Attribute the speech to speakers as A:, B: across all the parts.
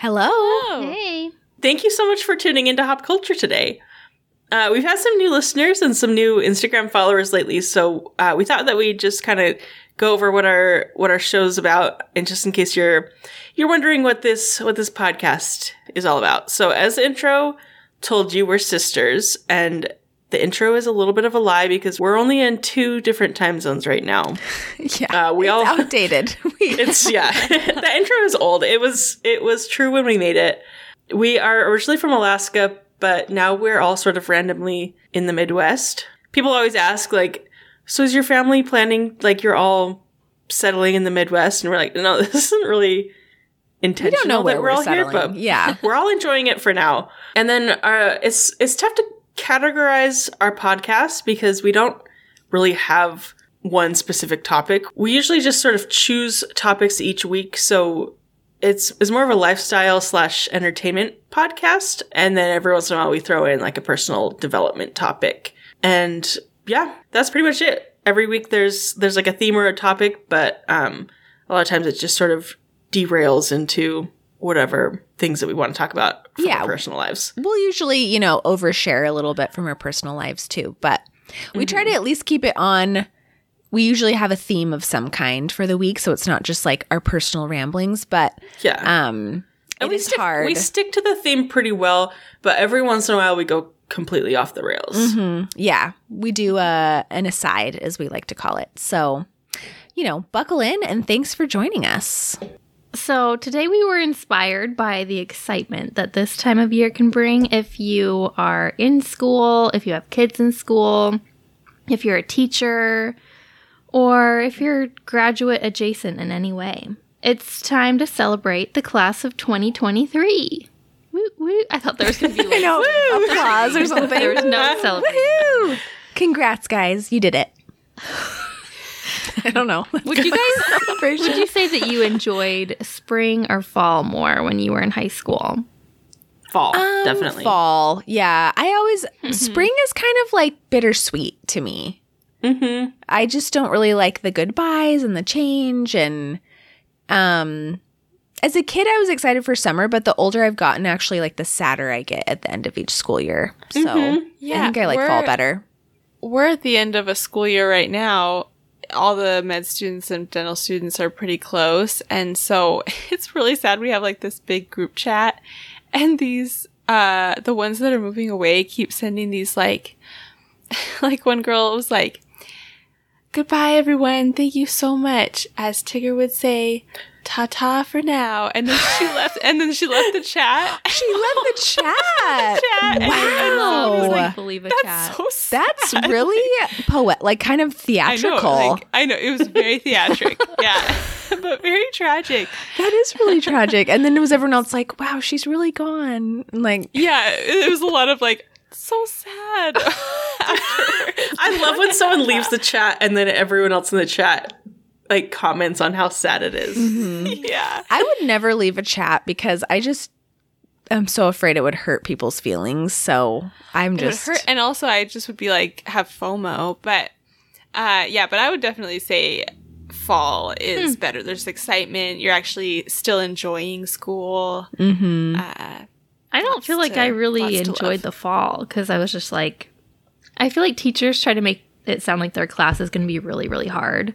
A: Hello.
B: Hey.
C: Thank you so much for tuning into Hop Culture today. Uh, we've had some new listeners and some new Instagram followers lately, so uh, we thought that we'd just kind of go over what our what our show's about, and just in case you're you're wondering what this what this podcast is all about. So, as the intro told you, we're sisters, and the intro is a little bit of a lie because we're only in two different time zones right now.
A: Yeah.
C: Uh, we
A: it's
C: all
A: outdated.
C: It's yeah the intro is old it was it was true when we made it we are originally from alaska but now we're all sort of randomly in the midwest people always ask like so is your family planning like you're all settling in the midwest and we're like no this isn't really
A: we
C: intentional
A: don't know
C: that
A: we're,
C: we're all
A: settling.
C: here but
A: yeah.
C: we're all enjoying it for now. And then uh, it's it's tough to categorize our podcast because we don't really have one specific topic. We usually just sort of choose topics each week, so it's it's more of a lifestyle slash entertainment podcast. And then every once in a while we throw in like a personal development topic. And yeah, that's pretty much it. Every week there's there's like a theme or a topic, but um, a lot of times it just sort of derails into whatever things that we want to talk about from
A: Yeah.
C: our personal lives.
A: We'll usually, you know, overshare a little bit from our personal lives too, but we try to at least keep it on. We usually have a theme of some kind for the week, so it's not just like our personal ramblings, but
C: Yeah.
A: um it
C: we stick,
A: hard.
C: We stick to the theme pretty well, but every once in a while we go completely off the rails.
A: Mhm. Yeah, we do uh, an aside, as we like to call it. So, you know, buckle in and thanks for joining us.
B: So today we were inspired by the excitement that this time of year can bring if you are in school, if you have kids in school, if you're a teacher, or if you're graduate adjacent in any way. It's time to celebrate the class of 2023. Woo, woo. I thought there was going to be like,
A: applause or something.
B: there was no celebration.
A: Woohoo! Congrats, guys! You did it. I don't know.
B: Would you guys would you say that you enjoyed spring or fall more when you were in high school?
C: Fall,
A: Um,
C: definitely.
A: Fall. Yeah. I always, spring is kind of like bittersweet to me.
C: Mm-hmm.
A: I just don't really like the goodbyes and the change. And um, as a kid, I was excited for summer, but the older I've gotten, actually, like the sadder I get at the end of each school year. So yeah, I think I like fall
D: we're-
A: better.
D: We're at the end of a school year right now. All the med students and dental students are pretty close. And so it's really sad. We have like this big group chat and these, uh, the ones that are moving away keep sending these like, like one girl was like, goodbye everyone. Thank you so much. As Tigger would say, ta ta for now. And then she left, and then she left the chat.
A: She left the chat.
D: Chat. And- and
A: Wow.
D: Was like,
B: Like, believe a
D: that's
B: chat.
D: so sad.
A: That's really poet, like kind of
D: I
A: theatrical.
D: know, like, I know it was very theatric, yeah, but very tragic.
A: that is really tragic. And then it was everyone else like, wow, she's really gone. And, Like,
D: Yeah, it was a lot of like so sad.
C: I love when someone leaves the chat and then everyone else in the chat like comments on how sad it is.
D: yeah,
A: I would never leave a chat because I just I'm so afraid it would hurt people's feelings. So I'm
D: it would
A: just
D: hurt, and also I just would be like have FOMO, but uh, yeah, but I would definitely say fall is better. There's excitement. You're actually still enjoying school.
A: Mhm.
D: Uh,
B: I don't feel like
D: to-
B: I really enjoyed the fall because I was just like, I feel like teachers try to make it sound like their class is going to be really, really hard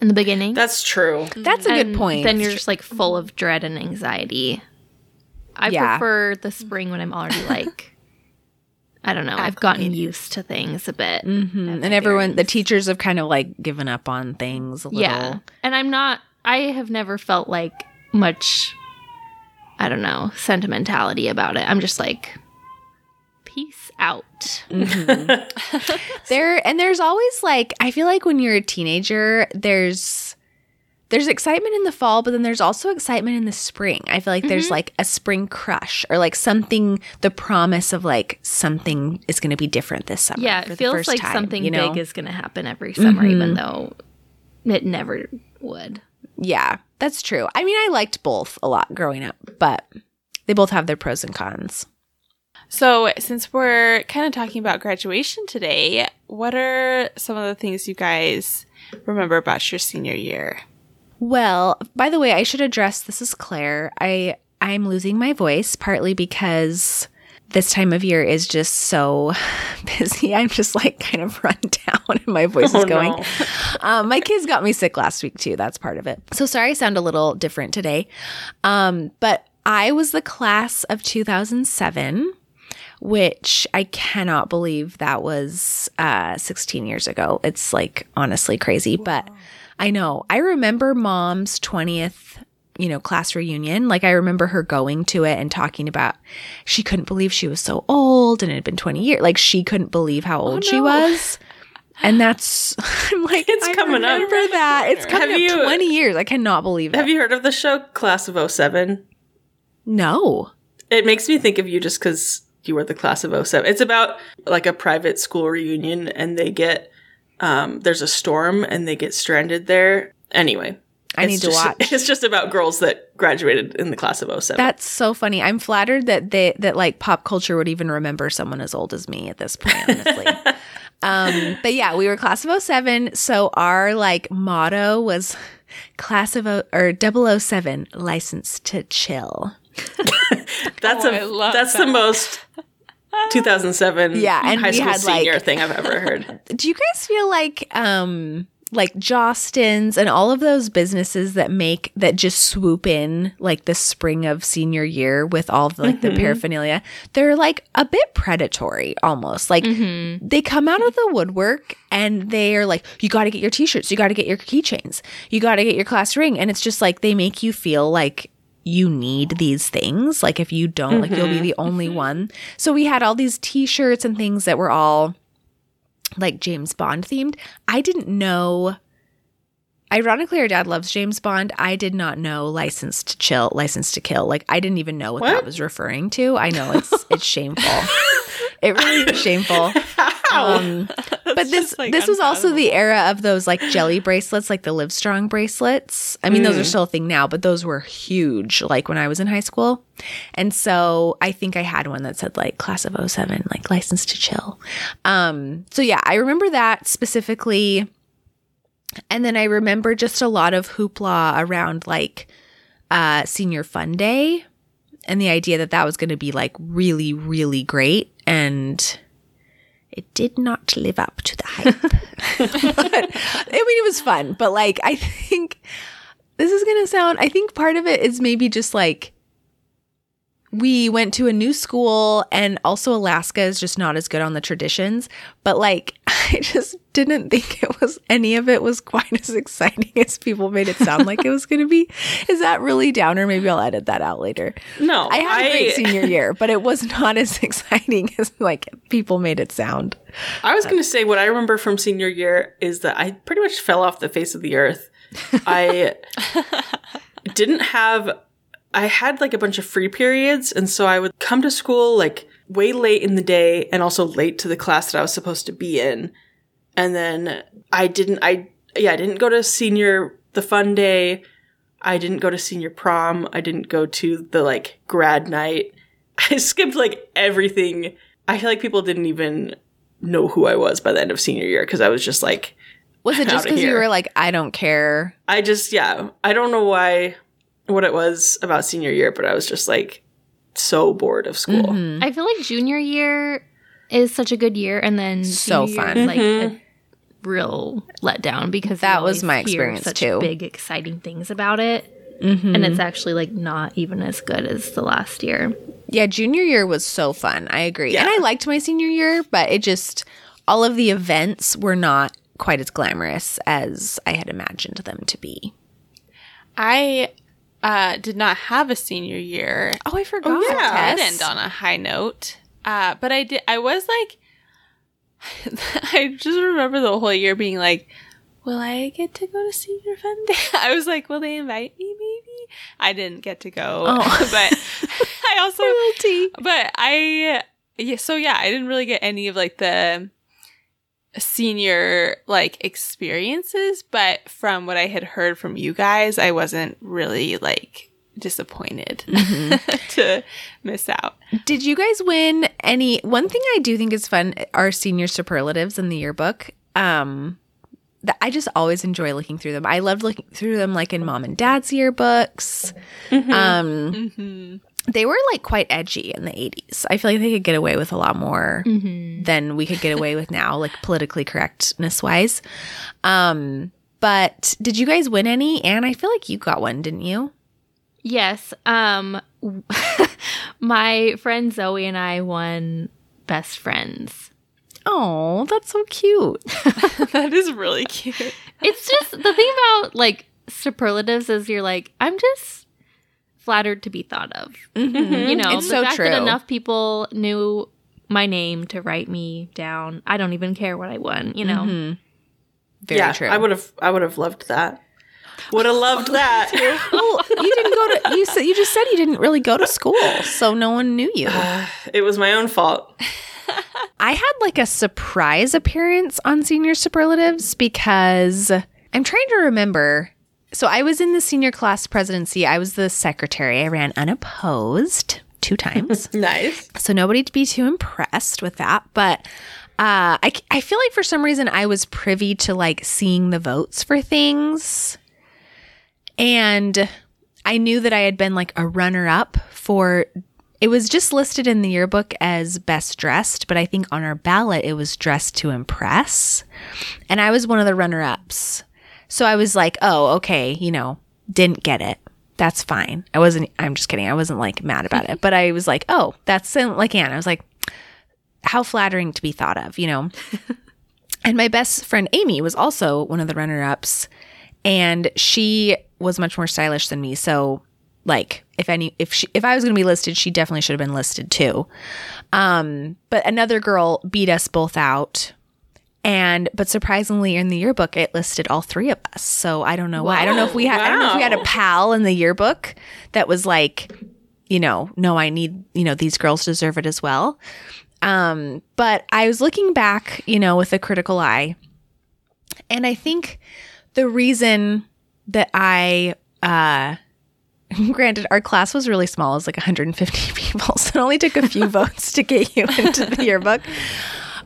B: in the beginning.
C: That's true.
A: That's a good point.
B: Then you're just like full of dread and anxiety. I
A: Yeah.
B: prefer the spring when I'm already like, I don't know, I've gotten used to things a bit.
A: Mhm. and everyone, the teachers have kind of like given up on things a little.
B: Yeah. And I'm not, I have never felt like much, I don't know, sentimentality about it. I'm just like, peace out. Mm-hmm.
A: There and there's always like I feel like when you're a teenager, there's there's excitement in the fall, but then there's also excitement in the spring. I feel like there's mm-hmm. like a spring crush or like something, the promise of like something is going to be different this summer.
B: Yeah,
A: for
B: it
A: the
B: feels like
A: time,
B: something
A: you know?
B: big is going to happen every summer, even mm-hmm. though it never would.
A: Yeah, that's true. I mean, I liked both a lot growing up, but they both have their pros and cons.
D: So, since we're kind of talking about graduation today, what are some of the things you guys remember about your senior year?
A: Well, by the way, I should address this is Claire. I I'm losing my voice partly because this time of year is just so busy. I'm just like kind of run down and my voice is
C: Oh,
A: going.
C: no.
A: Um, my kids got me sick last week too. That's part of it. So sorry I sound a little different today. Um, but I was the class of 2007, which I cannot believe that was uh, 16 years ago. It's like honestly crazy, but I know. I remember mom's 20th, you know, class reunion. Like I remember her going to it and talking about she couldn't believe she was so old and it had been 20 years. Like she couldn't believe how old she
D: no.
A: was. And that's I'm like
C: It's
A: I
C: coming up.
A: remember that. It's coming
C: Have
A: up
C: you-
A: 20 years. I cannot believe it.
C: Have you heard of the show Class of 07?
A: no.
C: It makes me think of you just because you were the class of 07. It's about like a private school reunion and they get, um, there's a storm and they get stranded there. Anyway.
A: I need to
C: just-
A: watch.
C: It's just about girls that graduated in the class of 07.
A: That's so funny. I'm flattered that they that like pop culture would even remember someone as old as me at this point, honestly. um, but yeah, we were class of 07, so our like motto was class of o- or 007 license to chill.
C: that's
D: Oh,
C: a that's the most 2007
A: Yeah, and
C: high school
A: had,
C: senior
A: like-
C: thing I've ever heard.
A: Do you guys feel like um like Jostens and all of those businesses that make that just swoop in like the spring of senior year with all the like the paraphernalia, they're like a bit predatory almost. Like they come out of the woodwork and they are like, you got to get your t-shirts, you got to get your keychains, you got to get your class ring, and it's just like they make you feel like you need these things. Like if you don't, like you'll be mm-hmm. the only mm-hmm. one. So we had all these t-shirts and things that were all like James Bond themed. I didn't know. Ironically, our dad loves James Bond. I did not know License to Chill, License to Kill. Like I didn't even know what, that was referring to. I know it's it's shameful. It really is shameful. Um, but this
D: like,
A: this was also the era of those like jelly bracelets, like the Live Strong bracelets. I mean, those are still a thing now, but those were huge, like when I was in high school. And so I think I had one that said like class of 07, like license to chill. Um, so yeah, I remember that specifically. And then I remember just a lot of hoopla around like uh, senior fun day and the idea that that was going to be like really, really great. And it did not live up to the hype. but, I mean, it was fun, but like, I think this is going to sound, I think part of it is maybe just like we went to a new school and also Alaska is just not as good on the traditions, but like, I just didn't think it was any of it was quite as exciting as people made it sound like it was going to be. Is that really downer? Maybe I'll edit that out later.
C: No,
A: I had a great senior year, but it was not as exciting as like people made it sound.
C: I was going to say what I remember from senior year is that I pretty much fell off the face of the earth. I didn't have I had like a bunch of free periods and so I would come to school like way late in the day and also late to the class that I was supposed to be in. And then I didn't I yeah, I didn't go to senior the fun day. I didn't go to senior prom. I didn't go to the like grad night. I skipped like everything. I feel like people didn't even know who I was by the end of senior year because I was just like,
A: Was it just because you were like, I don't care?
C: I just, yeah, I don't know why, what it was about senior year, but I was just like so bored of school.
A: Mhm.
B: I feel like junior year is such a good year, and then
A: So
B: senior year
A: fun.
B: is like
C: Mhm.
B: a real letdown because
A: That was my experience,
B: such
A: too.
B: Big exciting things about it,
A: Mhm.
B: and it's actually like not even as good as the last year.
A: Yeah, junior year was so fun. I agree. And I liked my senior year, but it just, all of the events were not quite as glamorous as I had imagined them to be.
D: I uh, did not have a senior year.
A: Oh, I forgot.
C: Oh, yeah.
D: Did end on a high note, uh, but I did. I was like, I just remember the whole year being like, will I get to go to senior fun day? I was like, will they invite me? Maybe I didn't get to go,
A: Oh.
D: but I also, but I, yeah. So yeah, I didn't really get any of like the senior like experiences, but from what I had heard from you guys, I wasn't really like disappointed to miss out.
A: Did you guys win any? One thing I do think is fun are senior superlatives in the yearbook. Um, that I just always enjoy looking through them. I loved looking through them, like in mom and dad's yearbooks. Um, they were like quite edgy in the 80s. I feel like they could get away with a lot more than we could get away with now, like politically correctness wise. Um, but did you guys win any? And I feel like you got one, didn't you?
B: Yes. Um my friend Zoe and I won best friends.
A: Oh, that's so cute.
D: that is really cute.
B: It's just the thing about like superlatives is you're like, I'm just flattered to be thought of. You know,
A: Mm-hmm. It's
B: the
A: so
B: fact
A: true.
B: that enough people knew my name to write me down. I don't even care what I won, you know.
A: Mm-hmm. Very
C: yeah,
A: true.
C: I would have. I would have loved that. Would have loved that.
A: well, you didn't go to you said you just said you didn't really go to school, so no one knew you.
C: it was my own fault.
A: I had like a surprise appearance on senior superlatives because I'm trying to remember. So I was in the senior class presidency. I was the secretary. I ran unopposed two times.
C: Nice.
A: so nobody to be too impressed with that. But uh, I, I feel like for some reason I was privy to like seeing the votes for things. And I knew that I had been like a runner up for it was just listed in the yearbook as best dressed, but I think on our ballot it was dressed to impress. And I was one of the runner ups. So I was like, oh, okay, you know, didn't get it. That's fine. I wasn't, I'm just kidding. I wasn't like mad about it, but I was like, oh, that's like Anne. I was like, how flattering to be thought of, you know? and my best friend Amy was also one of the runner ups, and she was much more stylish than me. So, like, if any, if she, if I was going to be listed, she definitely should have been listed too. Um, but another girl beat us both out. And but surprisingly, in the yearbook, it listed all three of us. So I don't know why. I don't know if we had. I don't know if we had a pal in the yearbook that was like, you know, no, I need, you know, these girls deserve it as well. Um, but I was looking back, you know, with a critical eye, and I think the reason that I, uh, granted, our class was really small, it was like 150 people, so it only took a few votes to get you into the yearbook.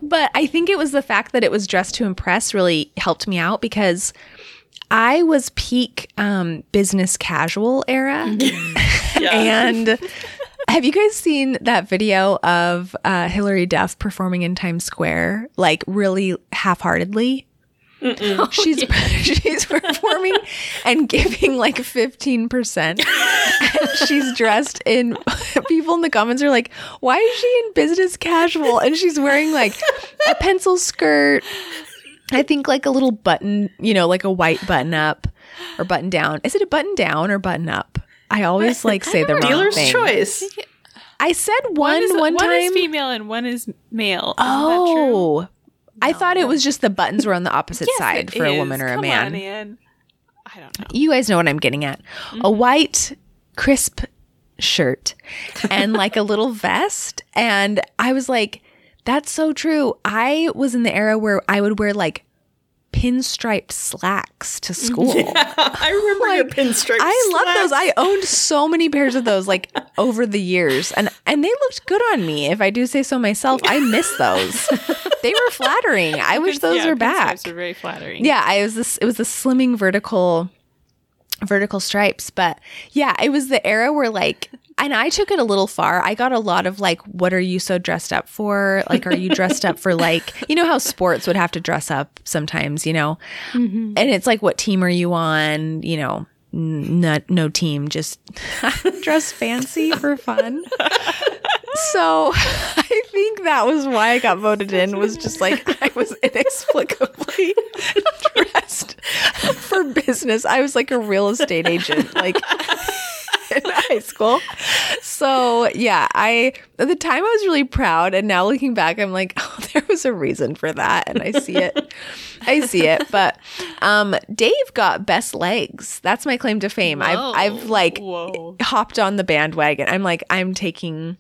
A: But I think it was the fact that it was dressed to impress really helped me out because I was peak um, business casual era. and have you guys seen that video of uh, Hilary Duff performing in Times Square, like really half heartedly? she's oh, she's performing and giving like 15% and she's dressed in people in the comments are like why is she in business casual? And she's wearing like a pencil skirt. I think like a little button you know like a white button up or button down. Is it a button down or button up? I always like say the wrong
C: Dealer's
A: thing.
C: Choice.
A: i said one
D: is,
A: one time
D: is female and one is male. Isn't that
A: oh, i thought it was just the buttons were on the opposite
D: Yes,
A: side for a woman or a
D: Come
A: man
D: on. I don't know.
A: you guys know what I'm getting at. A mm-hmm. white, crisp shirt and like a little vest. And I was like, that's so true. I was in the era where I would wear like pinstriped slacks to school.
C: Yeah, I remember your pinstripe.
A: I love those. I owned so many pairs of those like over the years and and they looked good on me. If I do say so myself, I miss those. they were flattering. I wish those
D: yeah,
A: were back.
D: pinstripes Are very flattering.
A: Yeah, I was this. It was the slimming vertical, vertical stripes. But yeah, it was the era where like, and I took it a little far. I got a lot of like, "What are you so dressed up for? Like, are you dressed up for like, you know how sports would have to dress up sometimes, you know? Mm-hmm. And it's like, what team are you on? You know." n- Not, no team, just dress fancy for fun. So I think that was why I got voted in was just like I was inexplicably dressed for business. I was like a real estate agent like in high school. So yeah, I at the time I was really proud and now looking back I'm like, oh, there was a reason for that and I see it I see it. But um, Dave got best legs. That's my claim to fame. I've I've like
D: Whoa.
A: hopped on the bandwagon. I'm like I'm taking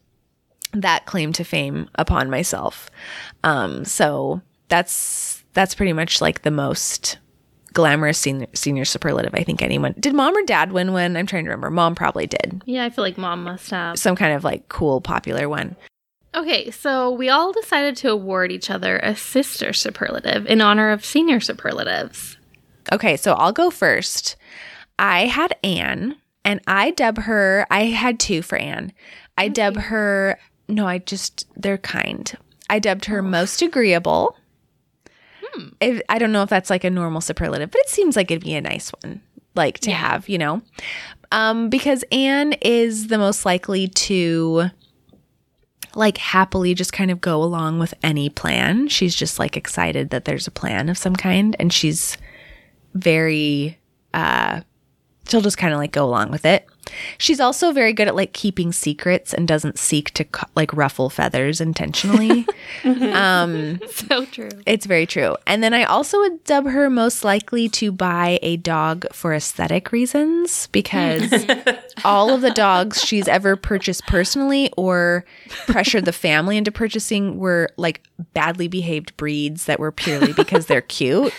A: that claim to fame upon myself. Um, so that's that's pretty much like the most glamorous senior, senior superlative I think anyone did. Mom or dad win one? I'm trying to remember. Mom probably did
B: Yeah, I feel like mom must have.
A: some kind of like cool popular one.
B: Okay, so we all decided to award each other a sister superlative in honor of senior superlatives.
A: Okay, so I'll go first. I had Anne, and I dub her. I had two for Anne. I dub her. No, I just they're kind. I dubbed her oh. most agreeable. If, I don't know if that's like a normal superlative, but it seems like it'd be a nice one, like to have, you know, um, because Anne is the most likely to like happily just kind of go along with any plan. She's just like excited that there's a plan of some kind, and she's very uh she'll just kind of like go along with it. She's also very good at like keeping secrets and doesn't seek to like ruffle feathers intentionally. um
B: So true.
A: it's very true. And then I also would dub her most likely to buy a dog for aesthetic reasons because all of the dogs she's ever purchased personally or pressured the family into purchasing were like badly behaved breeds that were purely because they're cute.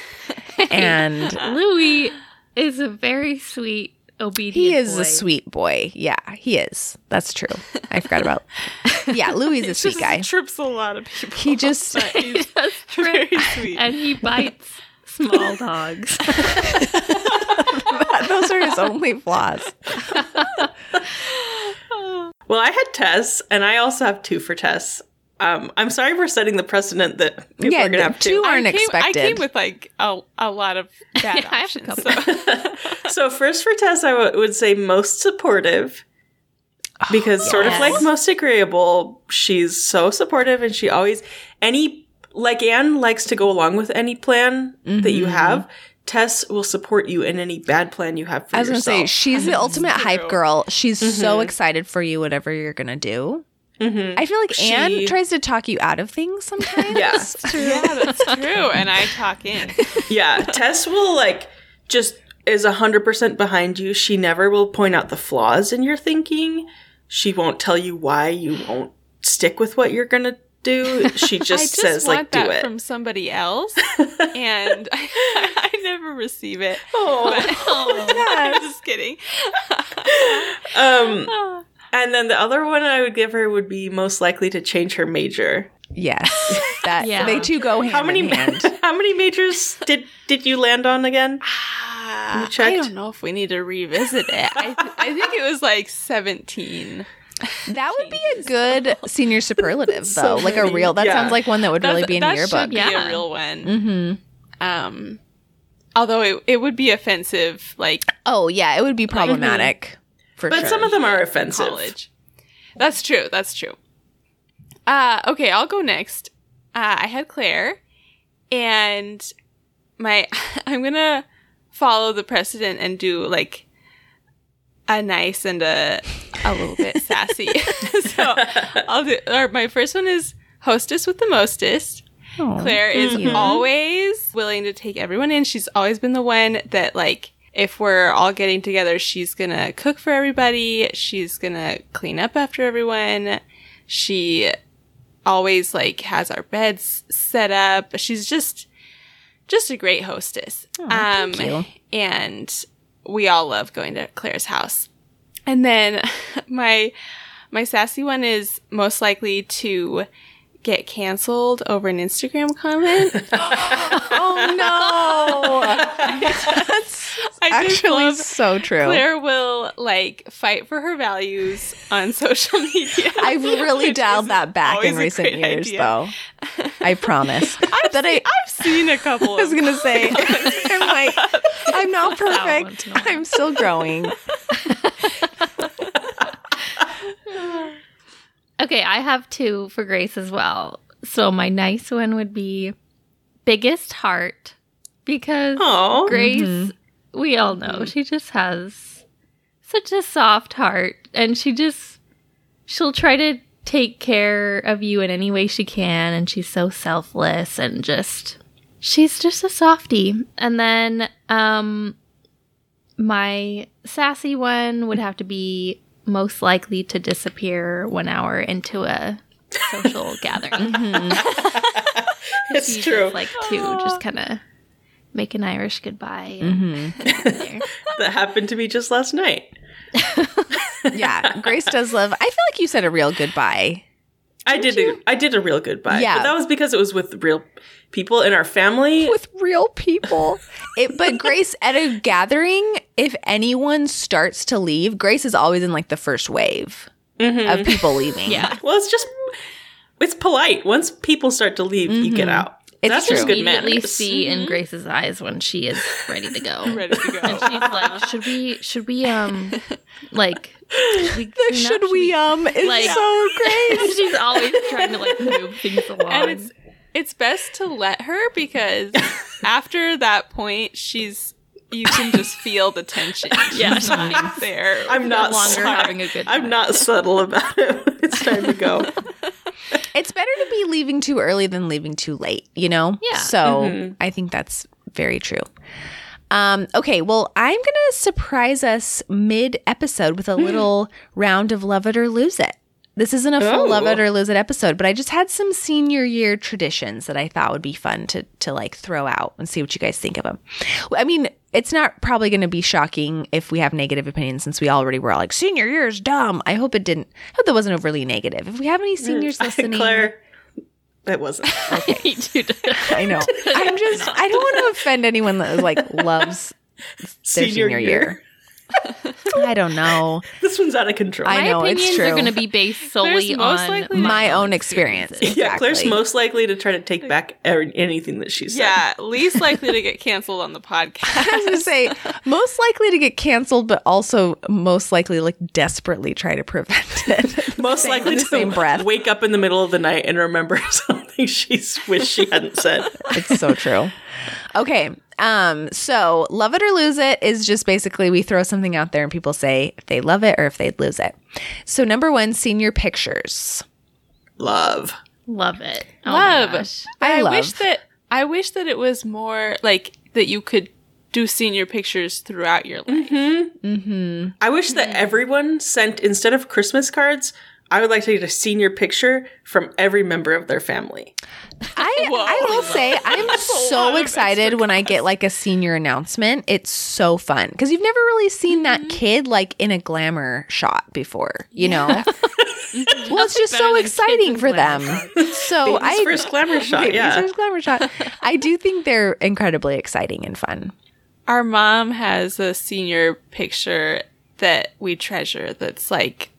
A: And
B: Louis is a very sweet, obedient.
A: he is
B: boy.
A: a sweet boy. Yeah, he is. That's true. I forgot about. Yeah, Louis is a sweet
D: Just
A: guy.
D: trips a lot of people.
A: He just
D: but he's
B: Does
D: very sweet.
B: and he bites small dogs.
A: those are his only flaws.
C: Well, I had Tess, and I also have two for Tess. Um, I'm sorry for setting the precedent that people
A: Yeah,
C: are going to have
A: two
C: two.
A: aren't
D: I came, I came with like a, a lot of bad
B: Yeah, I have a
D: options.
B: couple.
D: so-
C: so first for Tess, I w- would say most supportive. Because sort of like most agreeable, she's so supportive and she always any like Anne likes to go along with any plan that you
A: Mhm.
C: have. Tess will support you in any bad plan you have for yourself.
A: I was gonna say she's the ultimate hype girl. She's so
C: Mhm.
A: excited for you, whatever you're gonna do.
C: Mhm.
A: I feel like
C: She-
A: Anne tries to talk you out of things sometimes.
C: Yeah.
D: yeah, that's true. And I talk in.
C: Yeah, Tess will like just is a hundred percent behind you. She never will point out the flaws in your thinking. She won't tell you why you won't stick with what you're gonna do. She just,
D: just
C: says
D: want
C: like do it.
D: from somebody else, and I, I never receive it.
C: oh.
D: I'm just kidding.
C: Um and then the other one I would give her would be most likely to change her major.
A: Yes. That
B: Yeah.
A: they two go hand
C: how many
A: in hand.
C: how many majors did did you land on again?
D: Ah, I don't know if we need to revisit it. I, th- I think it was like 17.
A: That would be a good senior superlative though.
C: So
A: like a real that
C: Yeah.
A: sounds like one that would really be in a
D: that
A: yearbook.
D: should be
B: Yeah.
D: a real one.
A: Mm-hmm.
D: Um, although it, it would be offensive, like
A: Oh yeah, it would be problematic for
C: But
A: sure.
C: some of them are offensive.
D: college. That's true. That's true. Uh, okay, I'll go next. Uh, I had Claire, and my I'm gonna follow the precedent and do like a nice and a a little bit sassy. so I'll do. Or my first one is hostess with the mostest.
A: Oh,
D: Claire is
A: cute.
D: always willing to take everyone in. She's always been the one that like if we're all getting together, she's gonna cook for everybody. She's gonna clean up after everyone. She always like has our beds set up. She's just just a great hostess.
A: Oh, thank um, you.
D: And we all love going to Claire's house. And then my my sassy one is most likely to get canceled over an Instagram comment.
A: Oh no. That's
D: I
A: actually
D: love
A: so true.
D: Claire will like fight for her values on social media.
A: I've really dialed that back in recent years
D: idea.
A: though. I promise.
D: I've,
A: that I
D: seen, I've seen a couple.
A: I was gonna say I'm like I'm not perfect.
B: not-
A: I'm still growing.
B: Okay, I have two for Grace as well. So my nice one would be biggest heart because
C: Oh,
B: Grace, we all know she just has such a soft heart and she just she'll try to take care of you in any way she can and she's so selfless and just She's just a softie. And then um my sassy one would have to be most likely to disappear one hour into a social gathering.
C: It's
B: She
C: true.
B: just like to just kind of make an Irish goodbye. And mm-hmm. there.
C: that happened to me just last night.
A: Yeah, Grace does love. I feel like you said a real goodbye.
C: I did a, I did a real goodbye.
A: Yeah.
C: But that was because it was with real people in our family.
A: with real people. It, but Grace at a gathering, if anyone starts to leave, Grace is always in like the first wave mm-hmm. of people leaving.
B: Yeah.
C: Well, it's just it's polite. Once people start to leave, you get mm-hmm. out.
A: It's
C: That's
A: true.
C: just good
B: Immediately
C: manners.
B: see in Grace's eyes when she is ready to go.
D: Ready to go.
B: And she's like, "Should we? Should we? Um, like, should we?
A: The
B: clean up?
A: should we um is
B: like-
A: so great.
B: she's always trying to like move things along.
D: and it's it's best to let her because after that point she's you can just feel the tension.
B: Yeah.
D: She's not there.
C: I'm not
B: longer
C: sorry.
B: having a good
C: I'm not subtle about it. it's time to go.
A: It's better to be leaving too early than leaving too late, you know?
B: Yeah.
A: So I think that's very true. Um, okay, well, I'm going to surprise us mid episode with a little round of Love It or Lose It. This isn't a full
C: Oh.
A: Love It or Lose It episode, but I just had some senior year traditions that I thought would be fun to to like throw out and see what you guys think of them. I mean, it's not probably going to be shocking if we have negative opinions since we already were all like senior year is dumb. I hope it didn't. I hope that wasn't overly negative. If we have any mm, seniors listening,
C: Claire, that wasn't.
B: Dude.
A: I know. I'm just. I don't want to offend anyone that like loves their senior, year. I don't know.
C: This one's out of control.
A: I
B: My
A: know, it's
B: opinions
A: true.
B: are going to be based solely on
D: likely-
A: My own experience. Exactly.
C: Yeah, Claire's most likely to try to take back er- anything that she said.
D: yeah, least likely to get canceled on the podcast.
A: I was gonna say most likely to get canceled, but also most likely like desperately try to prevent it.
C: Most
A: Same-
C: likely to
A: same breath.
C: wake up in the middle of the night and remember something she wished she hadn't said.
A: It's so true. Okay. Um, so love it or lose it is just basically we throw something out there and people say if they love it or if they'd lose it. So number one, senior pictures.
C: Love.
B: Love it. Oh
D: Love.
B: gosh.
A: I
D: I, wish that I wish that it was more like that you could do senior pictures throughout your life.
A: Mm-hmm.
C: I wish that everyone sent instead of Christmas cards. I would like to get a senior picture from every member of their family.
A: I,
D: Whoa.
A: I will say I'm so excited when I get like a senior announcement. It's so fun because you've never really seen that mm-hmm. kid like in a glamour shot before, you know? well, it's just so exciting for them. So
C: Baby's
A: I
C: first glamour shot. Yeah.
A: first glamour shot. I do think they're incredibly exciting and fun.
D: Our mom has a senior picture that we treasure that's like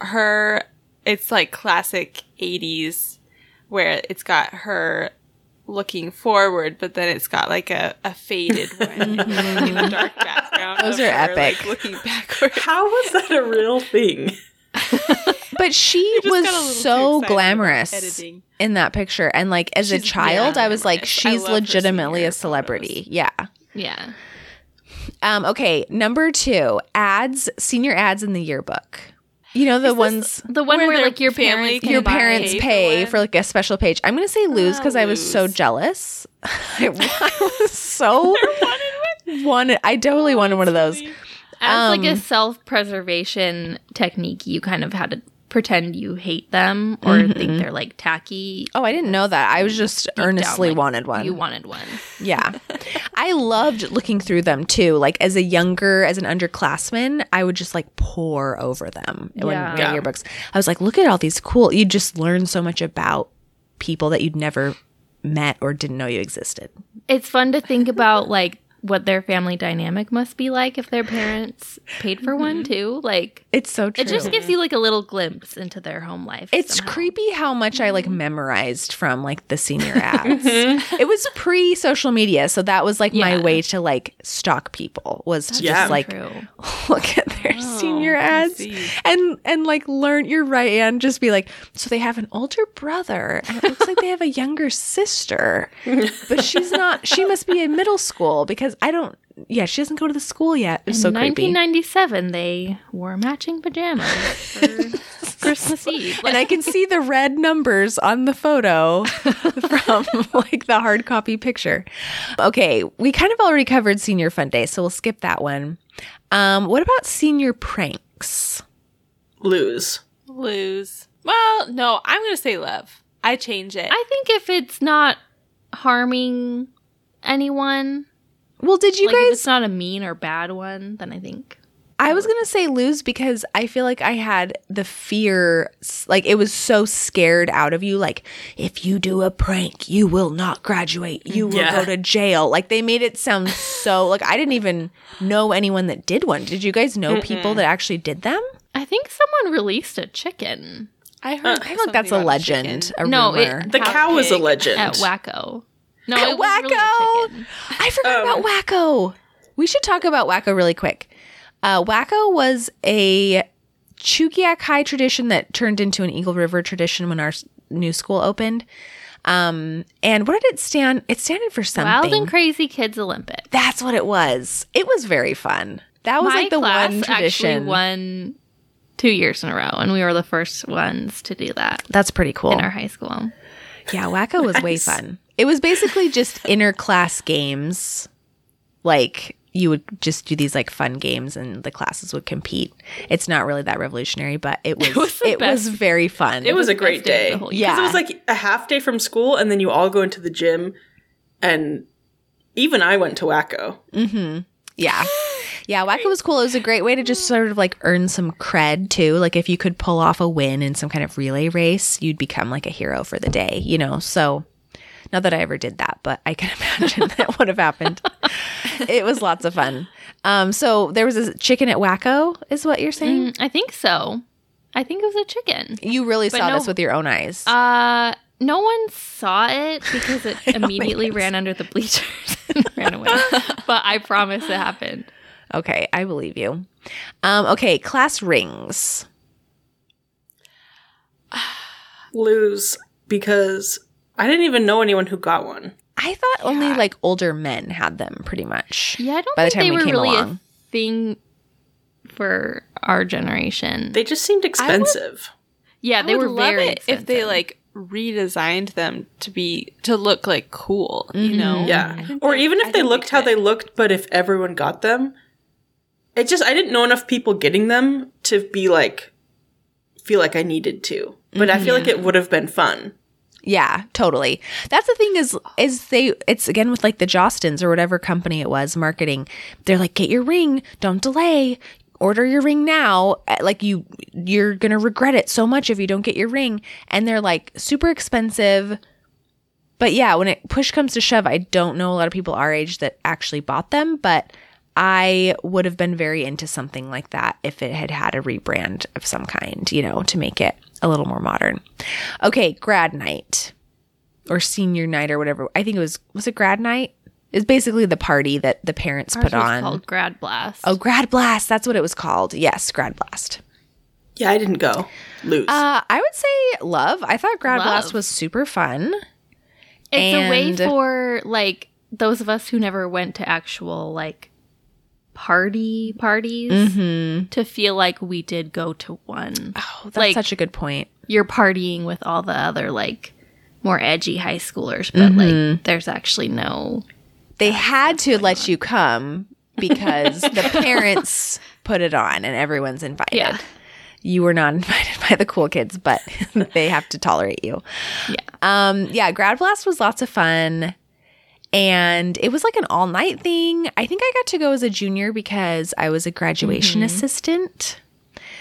D: her it's like classic 80s where it's got her looking forward but then it's got like a, a faded one in the dark background
A: Those are
D: her,
A: epic.
D: like, looking backward
C: How was that a real thing?
A: But she was
D: got a little too
A: so glamorous in that picture. And like as a child,
D: very
A: I was like, she's legitimately a celebrity. Yeah.
B: Yeah.
A: Um, okay, number two, ads, senior ads in the yearbook. You know the ones
B: The one
D: Where
B: where, like your parents
A: your parents pay
D: one.
A: for like a special page. I'm gonna say lose because I was so jealous. I was so wanted. I totally wanted one of those.
B: As like a
A: Um,
B: self-preservation technique, you kind of had to pretend you hate them or think mm-hmm. they're like tacky.
A: Oh, I didn't know that. I was just
B: Deep down,
A: earnestly
B: like,
A: wanted one.
B: You wanted one.
A: Yeah. I loved looking through them too. Like as a younger, as an underclassman, I would just like pour over them when
B: Yeah.
A: reading
C: Yeah.
A: your books. I was like, look at all these cool. You just learn so much about people that you'd never met or didn't know you existed.
B: It's fun to think about like what their family dynamic must be like if their parents paid for one mm-hmm. too. Like
A: It's so true.
B: it just gives you like a little glimpse into their home life.
A: it's
B: somehow.
A: creepy how much I like mm-hmm. memorized from like the senior ads. it was pre social media, so that was like my way to like stalk people was to
C: Yeah.
A: just like
B: True.
A: look at their oh,
D: senior
A: ads and and like learn you're right and just be like so they have an older brother and it looks like they have a younger sister but she's not she must be in middle school because because I don't. Yeah, she doesn't go to the school yet. It's so
B: In
A: creepy.
B: 1997, they wore matching pajamas for Christmas Eve.
A: and I can see the red numbers on the photo from like the hard copy picture. Okay, we kind of already covered senior fun day, so we'll skip that one. Um, what about senior pranks?
C: Lose.
D: Lose. Well, no, I'm gonna say love. I change it.
B: I think if it's not harming anyone,
A: Well, did you
B: like if
A: guys?
B: it's not a mean or bad one, then I think
A: I was gonna say lose because I feel like I had the fear, like it was so scared out of you. Like if you do a prank, you will not graduate. You will
C: Yeah.
A: go to jail. Like they made it sound so like I didn't even know anyone that did one. Did you guys know people that actually did them?
B: I think someone released a chicken
D: I heard.
A: I feel like that's a legend. A
B: No, it-
C: The
B: Cow
C: cow was a legend.
B: at Wacko. No,
A: At
B: it was really
A: Wacko! I forgot
C: Um,
A: about Wacko. We should talk about Wacko really quick. Uh, Wacko was a Chugiak High tradition that turned into an Eagle River tradition when our new school opened. Um, and what did it stand? It standed for something.
B: Wild and Crazy Kids Olympic.
A: That's what it was. It was very fun. That was
B: My
A: like the
B: class
A: one
B: actually
A: tradition.
B: won two years in a row, and we were the first ones to do that
A: That's pretty cool.
B: in our high school.
A: Yeah, Wacko was way fun. It was basically just inner class games. Like you would just do these like fun games and the classes would compete. It's not really that revolutionary, but it was it
B: was
A: was, very fun.
C: It was a great
B: day of
C: day.
B: the whole
C: Because it was like a half day from school, and then you all go into the gym, and even I went to Wacko. Mm-hmm.
A: yeah. Yeah, Wacko was cool. It was a great way to just sort of like earn some cred too. Like if you could pull off a win in some kind of relay race, you'd become like a hero for the day, you know? So not that I ever did that, but I can imagine that would have happened. It was lots of fun. Um, so there was a chicken at Wacko, is what you're saying?
B: Mm, I think so. I think it was a chicken.
A: You really
B: But
A: saw
B: no-
A: this with your own eyes.
B: Uh, no one saw it because it immediately ran under the bleachers and ran away. but I promise it happened.
A: okay, I believe you. Um, okay, class rings.
C: Lose because I didn't even know anyone who got one.
A: I thought only like older men had them pretty much.
B: Yeah, I don't
A: By the
B: think
A: time
B: they
A: we
B: were
A: came
B: really
A: along.
B: a thing for our generation.
C: They just seemed expensive.
B: yeah,
D: I
B: they
D: would
B: were
D: love
B: very
D: it if they like redesigned them to be to look like cool. You
A: Mm-hmm.
D: know?
C: yeah. Or
D: they-
C: even
D: I
C: if they
D: think
C: looked how they looked, but if everyone got them, it just, I didn't know enough people getting them to be like, feel like I needed to. But I feel like it would have been fun.
A: Yeah, totally. That's the thing is is they it's again with like the Jostens or whatever company it was marketing. They're like get your ring, don't delay. Order your ring now. Uh, Like you you're going to regret it so much if you don't get your ring and they're like super expensive. But yeah, when it push comes to shove, I don't know a lot of people our age that actually bought them, but I would have been very into something like that if it had had a rebrand of some kind, you know, to make it a little more modern. Okay, grad night or senior night or whatever. I think it was was it grad night? It's basically the party that the parents
B: Ours
A: put
B: was
A: on.
B: called Grad Blast.
A: oh, grad blast. That's what it was called. Yes, grad blast.
C: Yeah, I didn't go. Lose.
A: Uh, I would say love. I thought grad
B: Love.
A: blast was super fun.
B: it's a way for like those of us who never went to actual like party parties
A: Mm-hmm.
B: to feel like we did go to one.
A: Oh, that's
B: Like-
A: such a good point.
B: You're partying with all the other like more edgy high schoolers, but
A: Mm-hmm.
B: like there's actually no
A: They had to let you come because the parents put it on and everyone's invited.
B: Yeah.
A: You were not invited by the cool kids, but they have to tolerate you.
B: Yeah.
A: Um, yeah, Grad Blast was lots of fun. And it was like an all night thing. I think I got to go as a junior because I was a graduation assistant.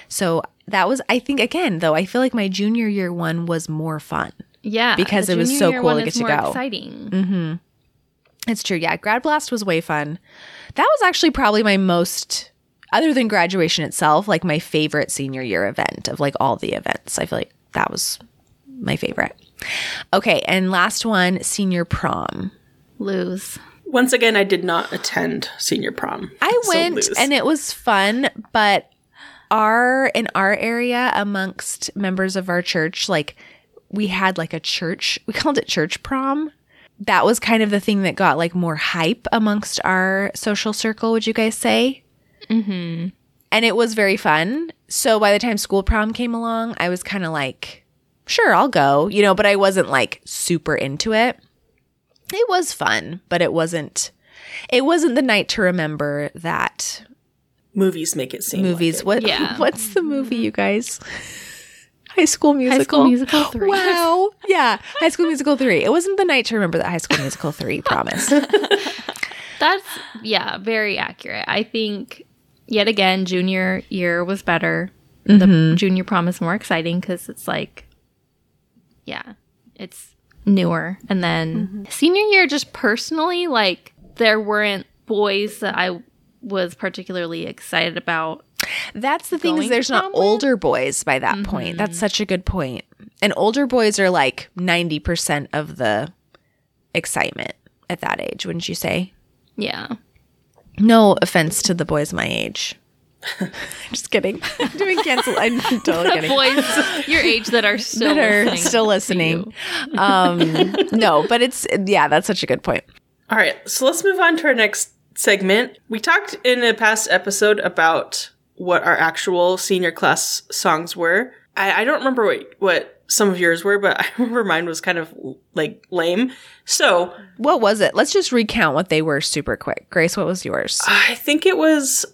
A: So that was, I think, again, though, I feel like my junior year one was more fun.
B: Yeah,
A: Because it was so cool to get to go.
B: Exciting. Mm-hmm.
A: It's true. Yeah. Grad Blast was way fun. That was actually probably my most, other than graduation itself, like my favorite senior year event of like all the events. I feel like that was my favorite. Okay. And last one senior prom.
B: Lose.
C: Once again, I did not attend senior prom.
A: I
C: So
A: went
C: lose.
A: and it was fun, but our, in our area, amongst members of our church, like we had like a church, we called it church prom. that was kind of the thing that got like more hype amongst our social circle, would you guys say?
B: Mm-hmm.
A: And it was very fun. So by the time school prom came along, I was kind of like, sure, I'll go, you know, but I wasn't like super into it. It was fun, but it wasn't it wasn't the night to remember that
C: Movies make it seem
A: movies.
C: Like it.
A: What
B: Yeah.
A: what's the movie, you guys? High School Musical.
B: High School Musical 3.
A: Wow. yeah. High School Musical 3. It wasn't the night to remember that High School Musical 3, promise.
B: That's yeah, very accurate. I think yet again, junior year was better. The mm-hmm. junior prom is more exciting because it's like, yeah, it's newer. And then mm-hmm. senior year, just personally, like there weren't boys that I was particularly excited about.
A: That's the thing is there's not
B: with?
A: older boys by that point. That's mm-hmm. such a good point. And older boys are like 90% of the excitement at that age, wouldn't you say?
B: Yeah,
A: No offense to the boys my age. Just kidding. I'm doing cancel. I'm totally kidding.
B: boys your age that are still
A: that are
B: listening
A: still listening. Um, no, but it's yeah, that's such a good point.
C: All right, so let's move on to our next segment. We talked in a past episode about what our actual senior class songs were. I, I don't remember what, what some of yours were, but I remember mine was kind of like lame. So
A: What was it? Let's just recount what they were super quick. Grace, what was yours?
C: I think it was.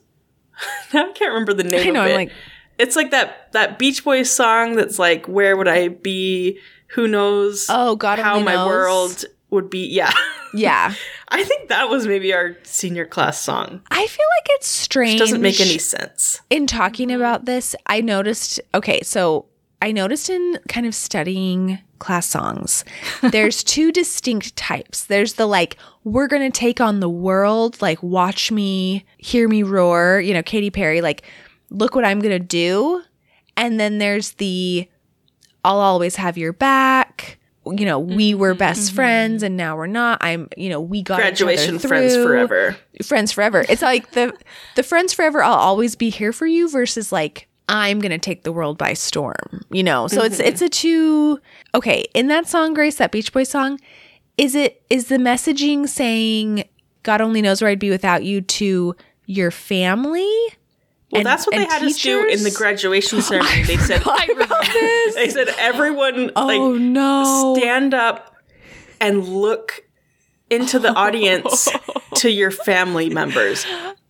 C: I can't remember the name
A: I know.
C: of
A: I'm like,
C: it's like that that Beach Boys song that's like, "Where would I be? Who knows
A: oh God,
C: how my
A: knows.
C: world would be?" Yeah,
A: Yeah,
C: I think that was maybe our senior class song.
A: I feel like it's strange.
C: Which doesn't make any sense.
A: in talking about this, I noticed. Okay, so I noticed in kind of studying class songs, there's two distinct types. There's the like, we're gonna take on the world, like watch me, hear me roar. You know, Katy Perry, like, look what I'm gonna do. And then there's the, I'll always have your back. You know, we mm-hmm, were best mm-hmm. friends and now we're not. I'm, you know, we got
C: Graduation friends forever.
A: friends forever. It's like the the friends forever. I'll always be here for you versus like I'm gonna take the world by storm. You know, so it's mm-hmm. it's a two. Okay, in that song, Grace, that Beach Boy song, is it is the messaging saying God only knows where I'd be without you to your family?
C: Well,
A: and-
C: that's what they had us do in the graduation ceremony. They said they said everyone
A: Oh
C: like
A: no!
C: stand up and look into the audience to your family members.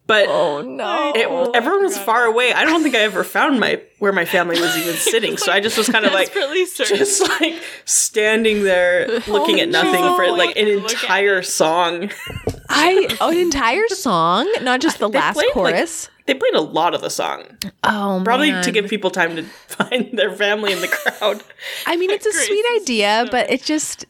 C: But
A: oh no!
C: it, everyone was far away. I don't think I ever found my where my family was even sitting. So I just was kind of like
D: really
C: just like standing there looking at nothing for like an entire song.
A: I oh, an entire song, not just the
C: They
A: last
C: played, like,
A: chorus.
C: They played a lot of the song,
A: oh,
C: probably
A: man.
C: to give people time to find their family in the crowd.
A: I mean, it's a
D: Grace
A: sweet
D: is
A: idea, but it just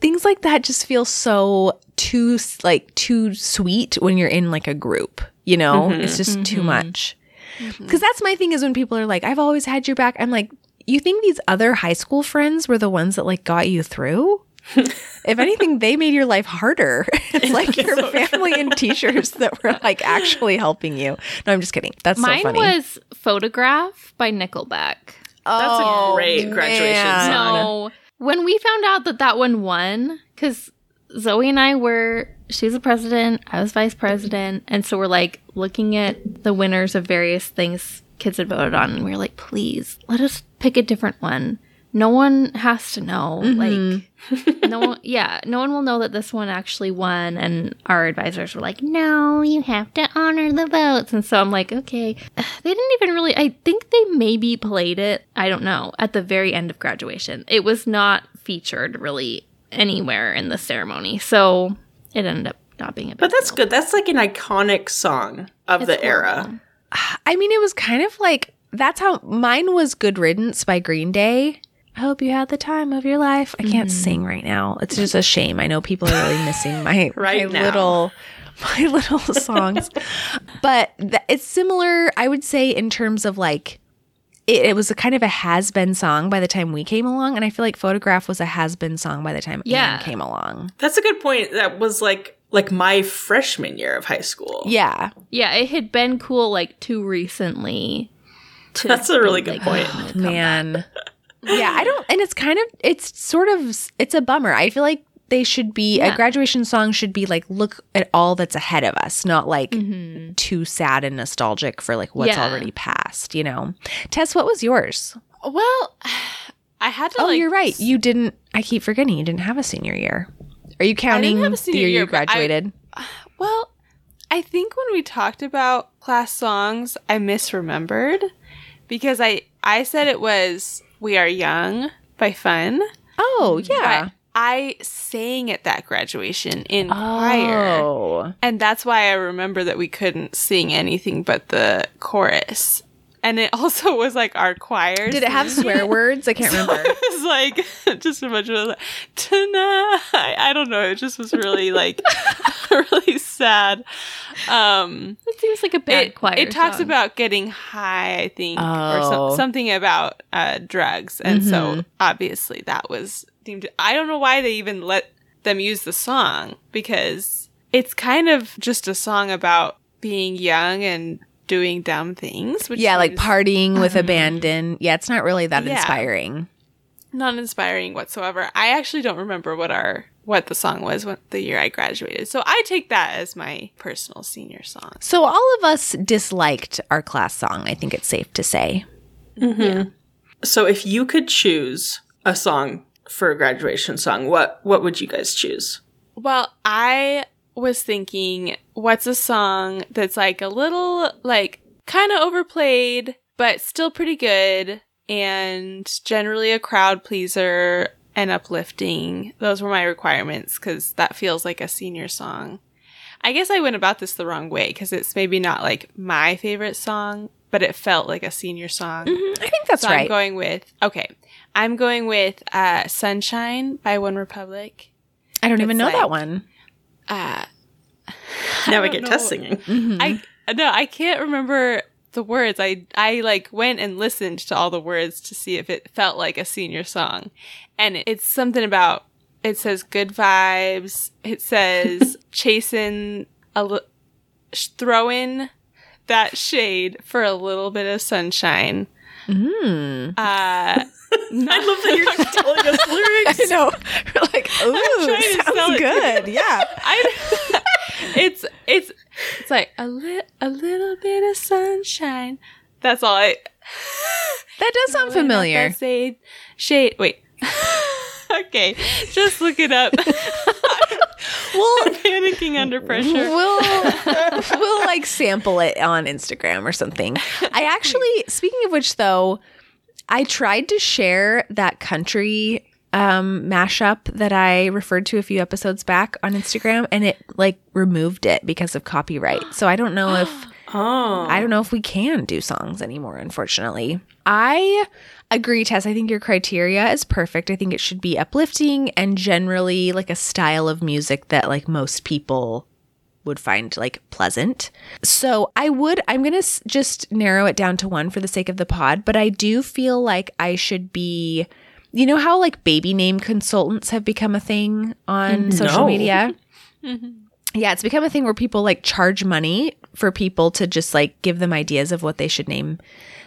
A: things like that just feel so too like too sweet when you're in like a group. You know, mm-hmm. it's just too mm-hmm. much. Mm-hmm. Because that's my thing is when people are like, "I've always had your back." I'm like, you think these other high school friends were the ones that like got you through? if anything, they made your life harder. it's like your family and teachers that were like actually helping you. No, I'm just kidding. That's
B: Mine
A: so funny.
B: was "Photograph" by Nickelback.
C: That's
A: Oh,
C: a great graduation
A: man.
C: song.
B: No, when we found out that that one won, because Zoe and I were, she was the president, I was vice president, and so we're like looking at the winners of various things kids had voted on, and we were like, please let us pick a different one. No one has to know. Mm-hmm. Like, no one, yeah, no one will know that this one actually won. And our advisors were like, no, you have to honor the votes. And so I'm like, okay. They didn't even really, I think they maybe played it, I don't know, at the very end of graduation. It was not featured really anywhere in the ceremony. So it ended up not being a big
C: But that's
B: deal.
C: good. That's like an iconic song of
B: It's
C: the era.
A: I mean, it was kind of like that's how mine was Good Riddance by Green Day. I hope you had the time of your life. I can't mm-hmm. sing right now. It's just a shame. I know people are really missing my,
C: Right
A: my
C: now.
A: little my little songs. but th- it's similar, I would say, in terms of like it, it was a kind of a has been song by the time we came along, and I feel like Photograph was a has been song by the time
B: Yeah.
A: Anne came along.
C: That's a good point. That was like like my freshman year of high school.
A: Yeah,
B: Yeah, it had been cool like too recently. To
C: That's a really good
B: like,
C: point.
A: man. yeah, I don't, and it's kind of, it's sort of, it's a bummer. I feel like they should be
B: Yeah.
A: a graduation song should be like look at all that's ahead of us, not like
B: Mhm.
A: too sad and nostalgic for like what's
B: Yeah.
A: already past, you know. Tess, what was yours?
D: Well, I had to.
A: oh,
D: like,
A: you're right. You didn't I keep forgetting you didn't have a senior year. Are you counting
D: have a
A: the year
D: year,
A: you
D: but I-
A: graduated?
D: Well, I think when we talked about class songs, I misremembered because I I said it was "We Are Young" by Fun.
A: oh, yeah.
D: But I sang at that graduation in choir.
A: Oh.
D: And that's why I remember that we couldn't sing anything but the chorus. And it also was like our choir.
A: Did it have swear words? I can't
D: So
A: remember.
D: it was like just a bunch of like, tonight. I don't know. It just was really like really sad. Um,
B: It seems like a bad
D: it,
B: choir.
D: it talks
B: song.
D: about getting high, I think, or
A: Oh.
D: some, something about uh, drugs, and so
A: Mhm.
D: obviously that was deemed. I don't know why they even let them use the song because it's kind of just a song about being young and doing dumb things. Which
A: yeah, like partying with abandon. Yeah, it's not really that
D: Yeah.
A: inspiring.
D: not inspiring whatsoever. I actually don't remember what our what the song was when the year I graduated. So I take that as my personal senior song.
A: So all of us disliked our class song, I think it's safe to say. Mm-hmm. Yeah.
C: So if you could choose a song for a graduation song, what what would you guys choose?
D: Well, I was thinking, what's a song that's like a little, like, kind of overplayed, but still pretty good, and generally a crowd pleaser and uplifting. Those were my requirements because that feels like a senior song. I guess I went about this the wrong way because it's maybe not like my favorite song, but it felt like a senior song.
A: Mm-hmm, I think that's
D: so I'm
A: right.
D: going with, okay, I'm going with uh, Sunshine by OneRepublic.
A: I don't even know
D: like-
A: that one.
D: Uh,
C: Now I
D: don't
C: get
D: know.
C: test singing.
A: Mm-hmm.
D: I no, I can't remember the words. I I like went and listened to all the words to see if it felt like a senior song, and it's something about. It says good vibes. It says chasing a li- throwing that shade for a little bit of sunshine.
A: Mm.
D: Uh,
C: I love that you're telling us lyrics.
A: I know. We're like, ooh, sounds good. Yeah.
D: I, it's it's it's like a li- a little bit of sunshine. That's all I.
A: That does sound familiar.
D: Shade, shade. Wait. okay, just look it up.
A: We'll
D: Panicking under pressure.
A: we'll we'll like sample it on Instagram or something. I actually, speaking of which, though, I tried to share that country um mashup that I referred to a few episodes back on Instagram, and it like removed it because of copyright. So I don't know if
C: Oh.
A: I don't know if we can do songs anymore, unfortunately. I agree, Tess. I think your criteria is perfect. I think it should be uplifting and generally like a style of music that like most people would find like pleasant. So I would, I'm going to s- just narrow it down to one for the sake of the pod, but I do feel like I should be, you know, how like baby name consultants have become a thing on mm, social
C: No.
A: media? Yeah, it's become a thing where people like charge money for people to just like give them ideas of what they should name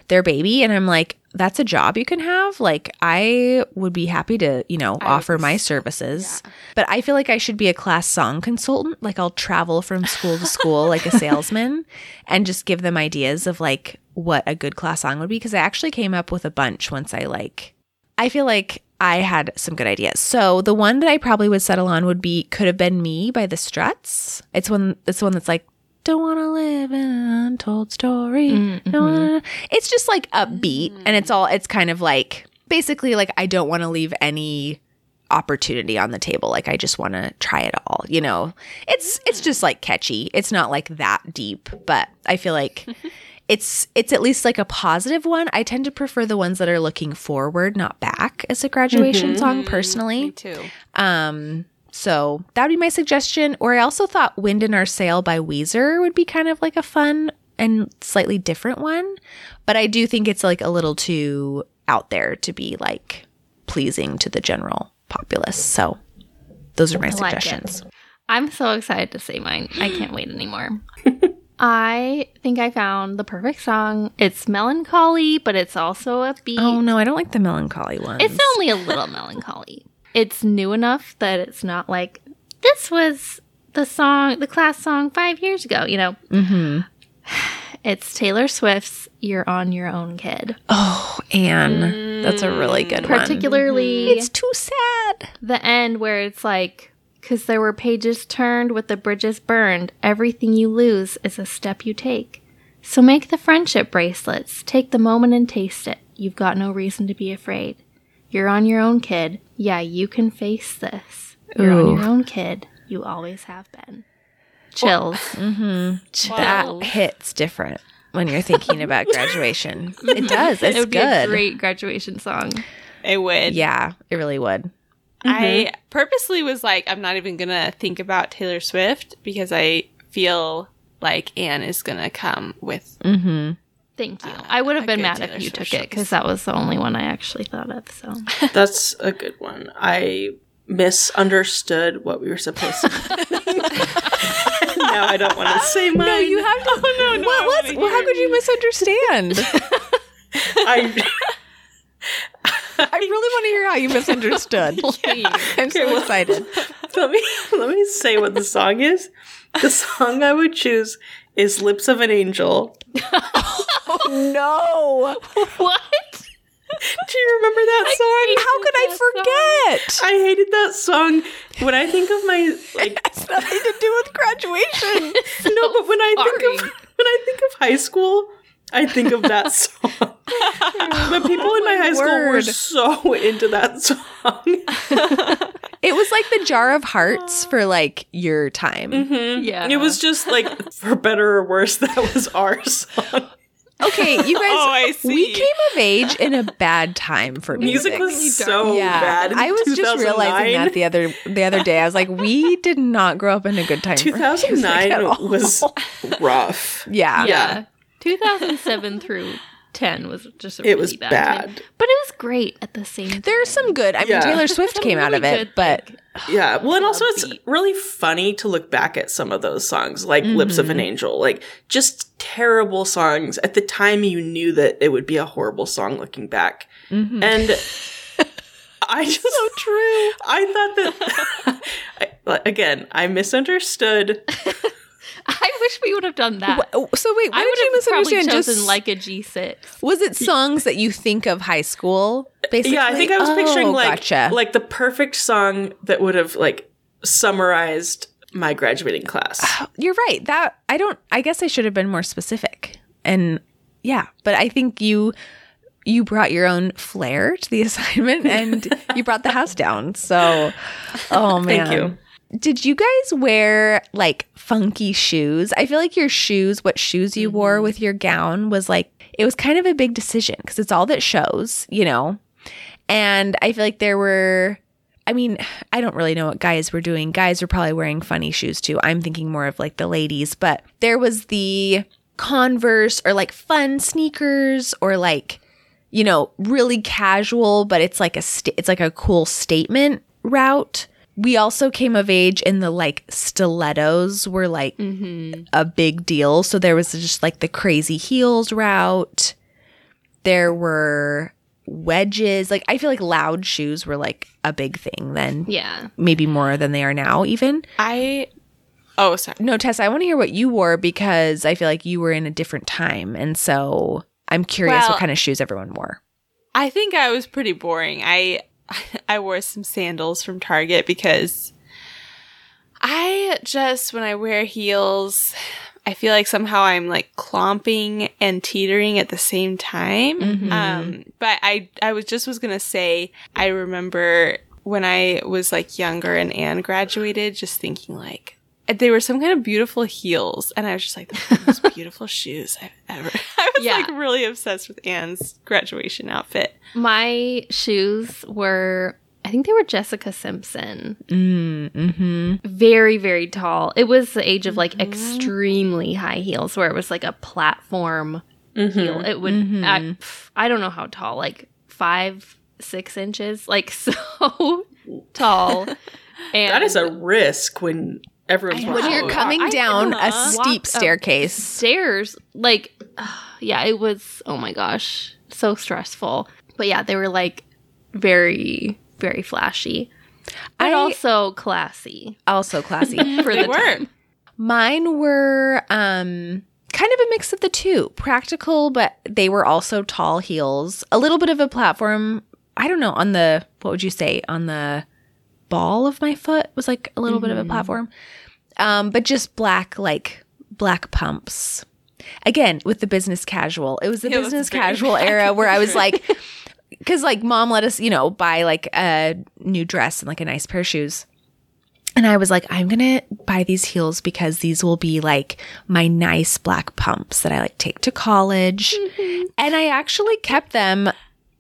A: their baby. And I'm like, that's a job you can have. Like, I would be happy to, you know, offer my services. But I feel like I should be a class song consultant. Like, I'll travel from school to school like a salesman and just give them ideas of like what a good class song would be. Cause I actually came up with a bunch once I like I feel like I had some good ideas. So the one that I probably would settle on would be "Could Have Been Me" by the Struts. It's one. It's one that's like, "Don't want to live in an untold story."
B: Mm,
A: Don't wanna-" It's just like upbeat, and it's all. It's kind of like basically like I don't want to leave any opportunity on the table. Like I just want to try it all. You know, it's it's just like catchy. It's not like that deep, but I feel like it's it's at least like a positive one. I tend to prefer the ones that are looking forward, not back as a graduation song personally
D: Me
A: personally.
D: too.
A: Um so that would be my suggestion. Or I also thought Wind in Our Sail by Weezer would be kind of like a fun and slightly different one. But I do think it's like a little too out there to be like pleasing to the general populace. So those are my
B: I like it.
A: suggestions.
B: I'm so excited to say mine. I can't wait anymore. I think I found the perfect song. It's melancholy, but it's also upbeat.
A: Oh no, I don't like the melancholy ones.
B: It's only a little melancholy. It's new enough that it's not like this was the song, the class song five years ago. You know,
A: Mm-hmm.
B: it's Taylor Swift's "You're on Your Own, Kid."
A: Oh, Anne. That's a really good one.
B: Particularly,
A: It's too sad.
B: the end where it's like, because there were pages turned with the bridges burned, everything you lose is a step you take. So make the friendship bracelets. Take the moment and taste it. You've got no reason to be afraid. You're on your own, kid. Yeah, you can face this. You're on your own, kid. You always have been. Chills.
A: That
B: Chills.
A: hits different when you're thinking about graduation. it does. It's
B: it would be a
A: good.
B: great graduation song.
D: It would.
A: yeah, it really would.
D: I purposely was like, I'm not even gonna think about Taylor Swift because I feel like Anne is gonna come with.
A: Mm-hmm.
B: Thank you. Uh, I would have been mad if you took it because that was the only one I actually thought of. So
C: That's a good one. I misunderstood what we were supposed to. now I don't want to say mine.
A: No, you have to.
D: Oh, no, no,
A: What
D: I
A: was? Well, how could you misunderstand?
C: I,
A: I really want to hear how you misunderstood. yeah. I'm so
C: well-
A: excited.
C: let me let me say what the song is. The song I would choose is "Lips of an Angel."
A: No,
B: what?
C: Do you remember that song?
A: how could I forget?
C: I hated that song. When I think of my like
A: It's nothing to do with graduation.
C: no, but when I think of when I think of high school, I think of that song. the people in my high school were so into that song.
A: It was like the jar of hearts for like your time. Mm-hmm.
B: Yeah.
C: It was just like for better or worse, that was our song.
A: Okay, you guys.
D: Oh, I
A: We came of age in a bad time for music.
C: Music was so
A: yeah,
C: bad. in
A: I was just realizing that the other the other day. I was like, we did not grow up in a good time. for music at
C: 2009 was rough.
A: yeah.
B: yeah. 2007 through 10 was just a
C: It
B: really
C: was
B: bad,
C: bad.
B: time. But it was great at the same time.
A: There's some good. I mean,
C: Yeah.
A: Taylor Swift came out of
B: really
A: it,
B: good,
A: but
C: Yeah. Well, and also it's
B: Upbeat.
C: really funny to look back at some of those songs, like Lips
A: Mm-hmm.
C: of an Angel, like just terrible songs. At the time, you knew that it would be a horrible song looking back.
A: Mm-hmm.
C: And I just. so true. I thought that. I, again, I misunderstood.
B: I wish we would have done that.
A: oh, so wait, what
B: I
A: did
B: would
A: you
B: have probably
A: misunderstand?
B: chosen
A: Just
B: like a G6.
A: was it songs that you think of high school? Basically,
C: Yeah, I think I was
A: Oh,
C: picturing like
A: gotcha.
C: like the perfect song that would have like summarized my graduating class.
A: You're right. That I don't. I guess I should have been more specific. And yeah, but I think you you brought your own flair to the assignment, and you brought the house down. So, oh man,
C: Thank you.
A: Did you guys wear like funky shoes? I feel like your shoes, what shoes you wore mm-hmm. with your gown, was like it was kind of a big decision because it's all that shows, you know. And I feel like there were I mean, I don't really know what guys were doing. Guys were probably wearing funny shoes too. I'm thinking more of like the ladies, but there was the Converse or like fun sneakers or like you know, really casual, but it's like a sta- it's like a cool statement route. We also came of age in the like stilettos were like mm-hmm. a big deal. So there was just like the crazy heels route. There were wedges. Like I feel like loud shoes were like a big thing then.
B: Yeah.
A: Maybe more than they are now even.
D: I. Oh, sorry.
A: No, Tessa, I want to hear what you wore because I feel like you were in a different time. And so I'm curious
D: Well-
A: what kind of shoes everyone wore.
D: I think I was pretty boring. I I wore some sandals from Target because I just when I wear heels, I feel like somehow I'm like clomping and teetering at the same time. Um, but I I was just was gonna say I remember when I was like younger and Anne graduated, just thinking like they were some kind of beautiful heels, and I was just like, "Those the most beautiful shoes I've ever." I was
B: Yeah.
D: like really obsessed with Anne's graduation outfit.
B: My shoes were, I think they were Jessica Simpson.
A: Mm, mm-hmm.
B: Very, very tall. It was the age of like extremely high heels where it was like a platform heel. It would, I, pff, I don't know how tall, like five, six inches, like so tall. And
C: That is a risk when everyone's
A: When
C: watching.
A: you're coming
B: I-
A: down a
B: uh,
A: steep staircase.
B: stairs like yeah it was oh my gosh so stressful but yeah they were like very very flashy But
A: I
B: also classy.
A: also classy.
B: For the
D: were.
B: time.
A: Mine were um kind of a mix of the two. Practical, but they were also tall heels. A little bit of a platform. I don't know, on the what would you say? On the ball of my foot was like a little bit of a platform. Um, but just black like black pumps. Again, with the business casual. It was the
D: that's
A: business
D: very
A: casual era where I was like cuz like mom let us, you know, buy like a new dress and like a nice pair of shoes. And I was like, I'm going to buy these heels because these will be like my nice black pumps that I like take to college. And I actually kept them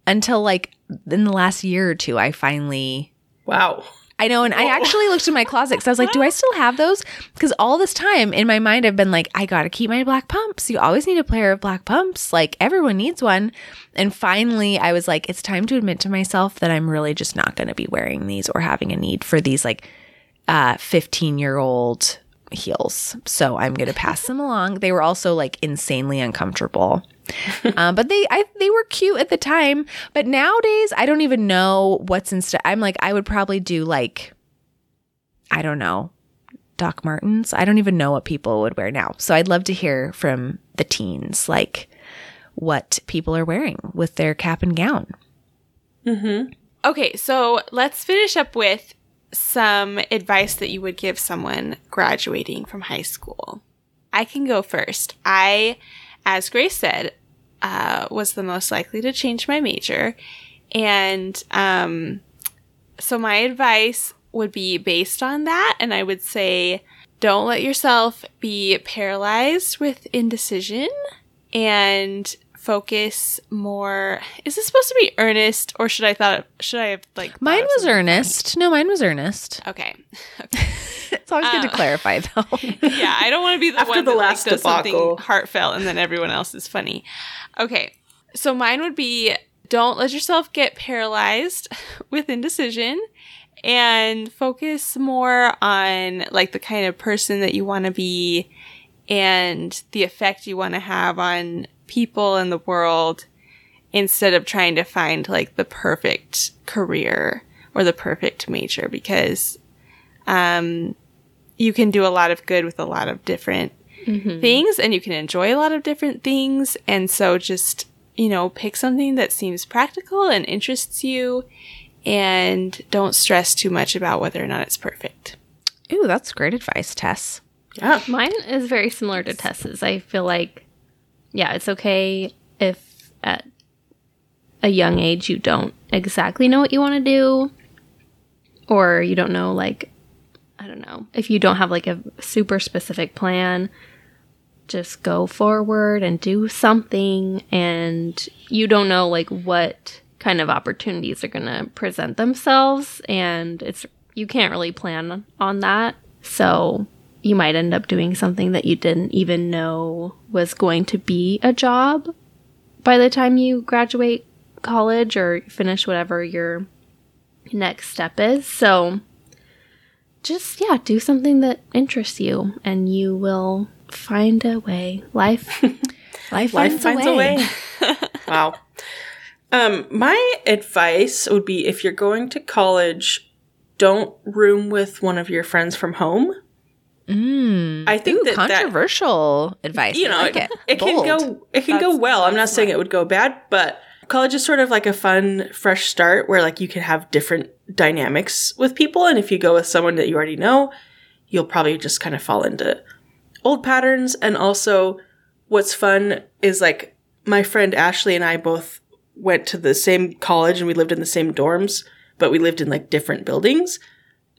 A: until like in the last year or two. I finally,
C: Wow.
A: I know. And I actually looked in my closet because I was like, do I still have those? Because all this time in my mind, I've been like, I got to keep my black pumps. You always need a pair of black pumps. Like everyone needs one. And finally, I was like, it's time to admit to myself that I'm really just not going to be wearing these or having a need for these like uh 15 year old heels so i'm gonna pass them along they were also like insanely uncomfortable um, but they I, they were cute at the time. But nowadays i don't even know what's instead i'm like i would probably do like i don't know doc martens. I don't even know what people would wear now. So i'd love to hear from the teens like what people are wearing with their cap and gown.
D: Okay, so let's finish up with some advice that you would give someone graduating from high school. I can go first. I, as Grace said, uh, was the most likely to change my major. And um, so my advice would be based on that. And I would say, don't let yourself be paralyzed with indecision and focus more. Is this supposed to be earnest or should I thought should I have like
A: mine was
D: something
A: earnest no mine was earnest
D: fun? Okay.
A: it's always good to uh, clarify though
D: yeah, I don't want to be the
C: After
D: one
C: the
D: that
C: last
D: like, does something heartfelt and then everyone else is funny. Okay, so mine would be don't let yourself get paralyzed with indecision and focus more on like the kind of person that you want to be and the effect you want to have on people in the world instead of trying to find like the perfect career or the perfect major because um you can do a lot of good with a lot of different things and you can enjoy a lot of different things and so just you know pick something that seems practical and interests you and don't stress too much about whether or not it's perfect
A: Ooh, that's great advice, Tess.
C: Yeah.
B: Mine is very similar to Tess's. I feel like, yeah, it's okay if at a young age you don't exactly know what you want to do, or you don't know, like, I don't know, if you don't have like a super specific plan, just go forward and do something, and you don't know, like, what kind of opportunities are going to present themselves, and it's you can't really plan on that. So you might end up doing something that you didn't even know was going to be a job by the time you graduate college or finish whatever your next step is. So just, yeah, do something that interests you and you will find a way. Life.
A: Life,
C: Life finds a way. wow. Um, my advice would be if you're going to college, don't room with one of your friends from home.
A: Mm.
C: I think
A: Ooh,
C: that that
A: controversial advice.
C: you know
A: like
C: it,
A: it.
C: it can go it can go well. I'm not saying it would go bad, but college is sort of like a fun fresh start where like you can have different dynamics with people and if you go with someone that you already know, you'll probably just kind of fall into old patterns and also what's fun is like my friend Ashley and I both went to the same college and we lived in the same dorms, but we lived in like different buildings.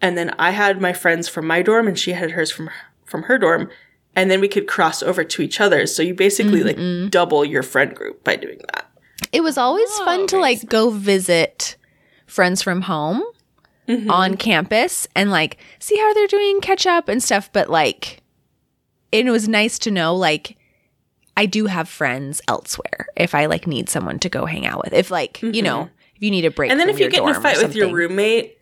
C: And then I had my friends from my dorm and she had hers from from her dorm and then we could cross over to each other's. So you basically like mm-hmm. double your friend group by doing that.
A: It was always
D: Oh,
A: fun to
D: very
A: like go visit friends from home mm-hmm. on campus and like see how they're doing, catch up and stuff. But like, it was nice to know like I do have friends elsewhere if I like need someone to go hang out with. If like you know mm-hmm. if you need a break,
C: And then
A: from
C: if you
A: your
C: get in a fight with your roommate,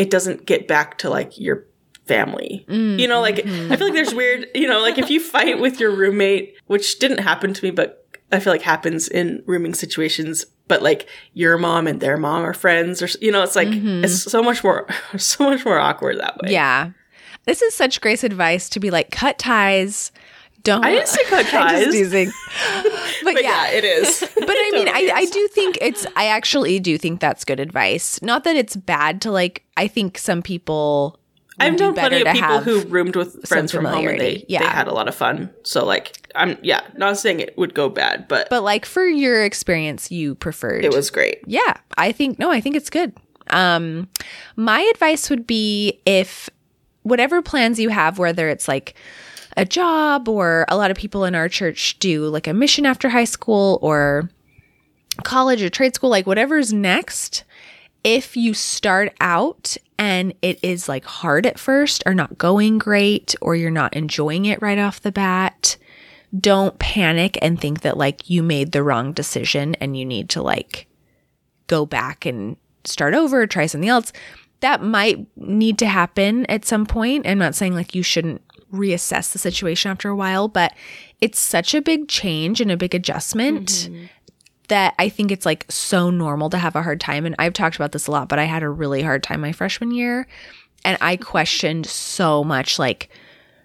C: it doesn't get back to like your family. Mm, you know, like mm-hmm. I feel like there's weird, you know, like if you fight with your roommate, which didn't happen to me, but I feel like happens in rooming situations, but like your mom and their mom are friends or you know, it's like mm-hmm. it's so much more so much more awkward that way.
A: Yeah. This is such Grace advice to be like, cut ties. Don't.
C: I didn't say cut
A: I'm just teasing. But,
C: But
A: yeah.
C: yeah, it is.
A: But I mean, I, I do think it's, I actually do think that's good advice. Not that it's bad to like, I think some people.
C: I've
A: do
C: known plenty
A: better
C: of
A: to
C: people
A: have-
C: who roomed with friends from home and they,
A: Yeah.
C: they had a lot of fun. So like I'm yeah, not saying it would go bad, but,
A: But like for your experience, you preferred.
C: it was great.
A: Yeah, I think no, I think it's good. Um my advice would be if whatever plans you have whether it's like a job or a lot of people in our church do like a mission after high school or college or trade school like whatever's next if you start out and it is like hard at first or not going great or you're not enjoying it right off the bat don't panic and think that like you made the wrong decision and you need to like go back and start over, try something else. That might need to happen at some point. I'm not saying like you shouldn't reassess the situation after a while, but it's such a big change and a big adjustment mm-hmm. that I think it's like so normal to have a hard time. And I've talked about this a lot, but I had a really hard time my freshman year. And I mm-hmm. questioned so much like,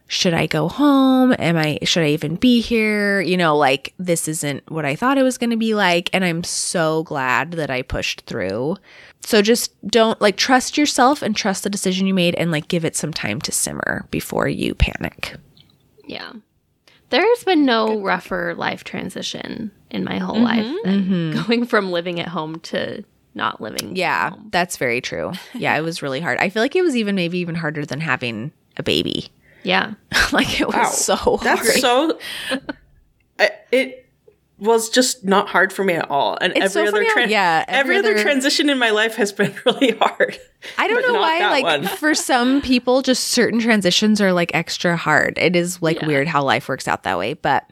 A: should I go home? Am I, should I even be here? You know, like this isn't what I thought it was going to be like. And I'm so glad that I pushed through. So just don't like trust yourself and trust the decision you made and like give it some time to simmer before you panic.
B: Yeah. There's been no rougher life transition in my whole mm-hmm, life than mm-hmm. going from living at home to not living.
A: Yeah,
B: home.
A: that's very true. Yeah, it was really hard. I feel like it was even maybe even harder than having a baby.
B: Yeah.
A: like it was
C: Wow.
A: so hard.
C: That's so I, it was just not hard for me at all. And
A: It's so
C: every other
A: funny how-
C: tran-
A: yeah,
C: every,
A: every
C: other
A: other-
C: transition in my life has been really hard.
A: I don't know why, like
C: one.
A: for some people, just certain transitions are like extra hard. It is like
B: Yeah.
A: weird how life works out that way. But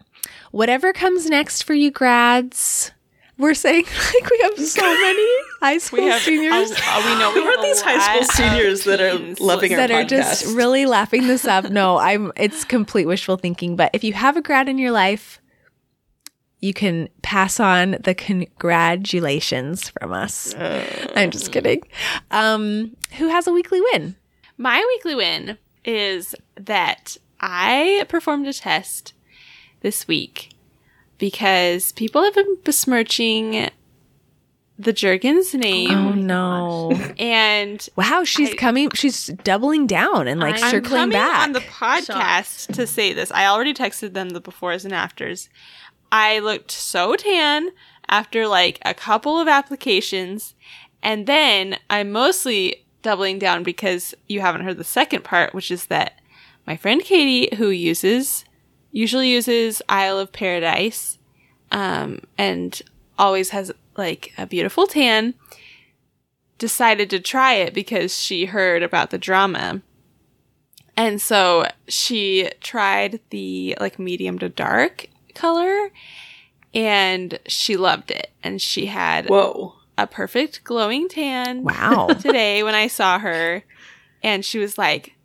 A: whatever comes next for you grads, we're saying like we have so many high school
D: We have
A: seniors
D: uh, uh, we know we
C: who are these high school seniors that are
D: teens
C: loving our
A: that are
C: podcast?
A: just really laughing this up. No, I'm it's complete wishful thinking. But if you have a grad in your life, you can pass on the congratulations from us. I'm just kidding. Um, who has a weekly win?
D: My weekly win is that I performed a test this week because people have been besmirching the Jergens name.
A: Oh no.
D: And
A: Wow, she's
D: I-
A: coming. She's doubling down and like
B: I'm
A: circling
D: coming
A: back.
D: on the podcast to say this. I already texted them the befores and afters. I looked so tan after like a couple of applications, and then I'm mostly doubling down because you haven't heard the second part, which is that my friend Katie, who uses usually uses Isle of Paradise, um, and always has like a beautiful tan, decided to try it because she heard about the drama. And so she tried the like medium to dark color and she loved it. And she had
C: Whoa.
D: a perfect glowing tan
A: wow.
D: today when I saw her. And she was like,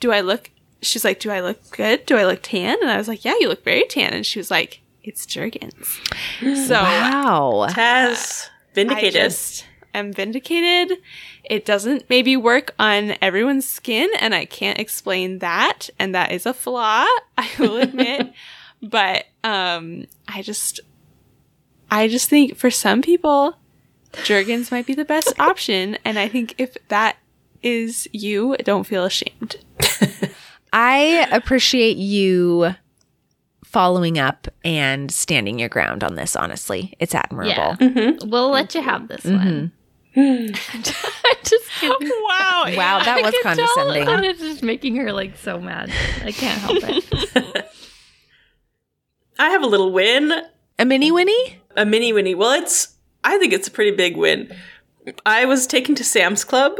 D: Do I look? She's like, Do I look good? Do I look tan? And I was like, Yeah, you look very tan. And she was like, It's Jergens. So
A: wow.
C: Taz vindicated.
D: I just am vindicated. It doesn't maybe work on everyone's skin, and I can't explain that, and that is a flaw, I will admit. But um, I just, I just think for some people, Jergens might be the best option, and I think if that is you, don't feel ashamed.
A: I appreciate you following up and standing your ground on this, honestly. It's admirable.
B: Yeah.
C: Mm-hmm.
B: We'll let you have this one.
D: I just kidding. Wow!
A: Wow, that was
B: I can tell
A: condescending.
B: that it's just making her like so mad. I can't help it.
C: I have a little win,
A: A mini Winnie?
C: a mini winnie. Well, it's I think it's a pretty big win. I was taken to Sam's Club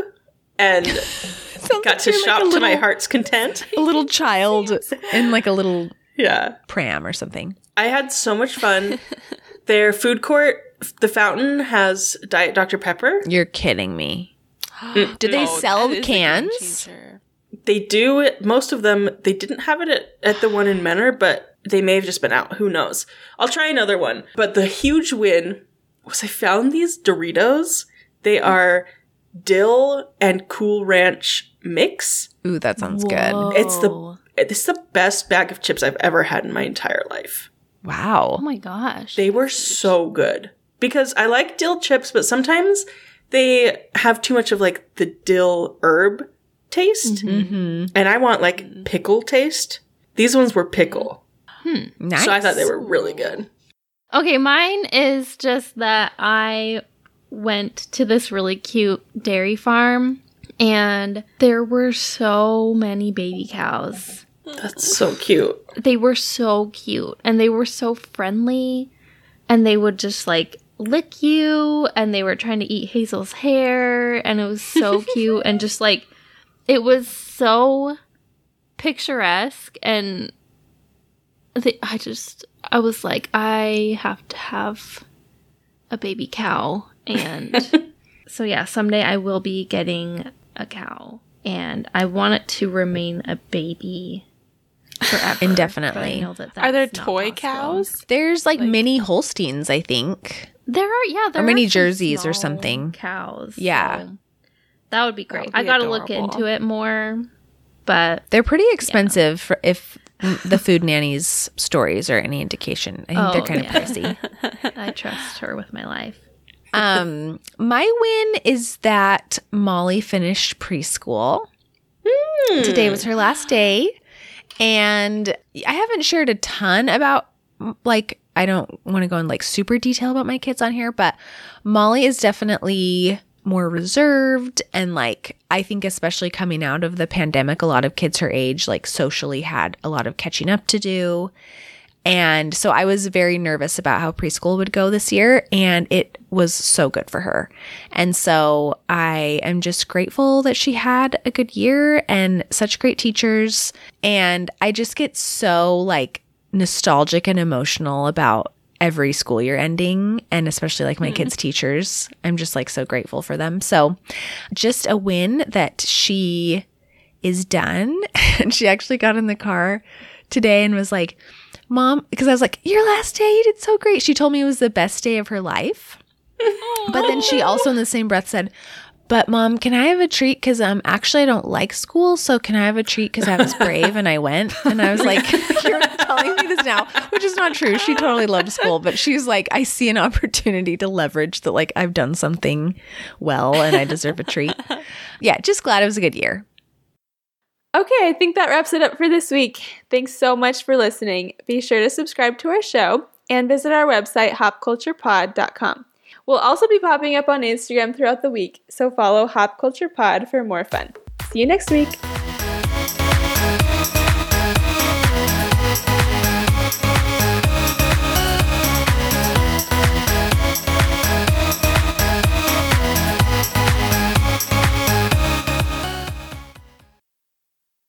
C: and got
A: like
C: to
A: you're like
C: shop to my heart's content.
A: A little child in like a little
C: Yeah.
A: pram or something.
C: I had so much fun. Their food court, the fountain, has Diet Dr. Pepper.
A: You're kidding me. Mm. Do they
D: Oh,
A: sell
D: that is a game
A: cans?
D: changer.
C: They do most of them, they didn't have it at, at the one in Menor, but they may have just been out. Who knows? I'll try another one. But the huge win was I found these Doritos. They are dill and Cool Ranch mix.
A: Ooh, that sounds good.
C: It's the
B: Whoa.
C: this is the best bag of chips I've ever had in my entire life.
A: Wow.
B: Oh my gosh.
C: They were so good because I like dill chips, but sometimes they have too much of like the dill herb taste,
A: Mm-hmm.
C: and I want like pickle taste. These ones were pickle,
A: Nice.
C: so I thought they were really good.
B: Okay, mine is just that I went to this really cute dairy farm and there were so many baby cows.
C: That's so cute.
B: They were so cute and they were so friendly and they would just like lick you and they were trying to eat Hazel's hair and it was so cute and just like it was so picturesque and they, I just I was like I have to have a baby cow and so yeah someday I will be getting a cow and I want it to remain a baby forever
A: Indefinitely.
B: I know that
D: Are there
B: that's not
D: toy
B: possible.
D: cows?
A: There's like,
D: Like-
A: mini Holsteins, I think.
B: There are yeah, there
A: Or mini
B: are some
A: jerseys or something.
B: Cows.
A: Yeah.
B: so that would be great.
D: would
B: I got to look into it more, but
A: They're pretty expensive for if the food nannies stories are any indication. I think
B: Oh,
A: they're kind
B: yeah.
A: of pricey.
B: I trust her with my life.
A: Um, my win is that Molly finished preschool. Today was her last day. And I haven't shared a ton about, like, I don't want to go in like super detail about my kids on here, but Molly is definitely more reserved. And, like, I think, especially coming out of the pandemic, a lot of kids her age, like, socially had a lot of catching up to do. And so I was very nervous about how preschool would go this year, and it was so good for her. And so I am just grateful that she had a good year and such great teachers. And I just get so like nostalgic and emotional about every school year ending, and especially like my mm-hmm. kids' teachers. I'm just like so grateful for them. So just a win that she is done. And she actually got in the car today and was like, Mom, because I was like, Your last day, you did so great. She told me it was the best day of her life. But then she also, in the same breath, said, But mom, can I have a treat? Because um, actually, I don't like school. So can I have a treat? Because I was brave and I went. And I was like, You're telling me this now, which is not true. She totally loved school. But she's like, I see an opportunity to leverage that, like, I've done something well and I deserve a treat. Yeah, just glad it was a good year.
E: Okay, I think that wraps it up for this week. Thanks so much for listening. Be sure to subscribe to our show and visit our website, hopculturepod.com. We'll also be popping up on Instagram throughout the week, so follow Hop Culture Pod for more fun. See you next week.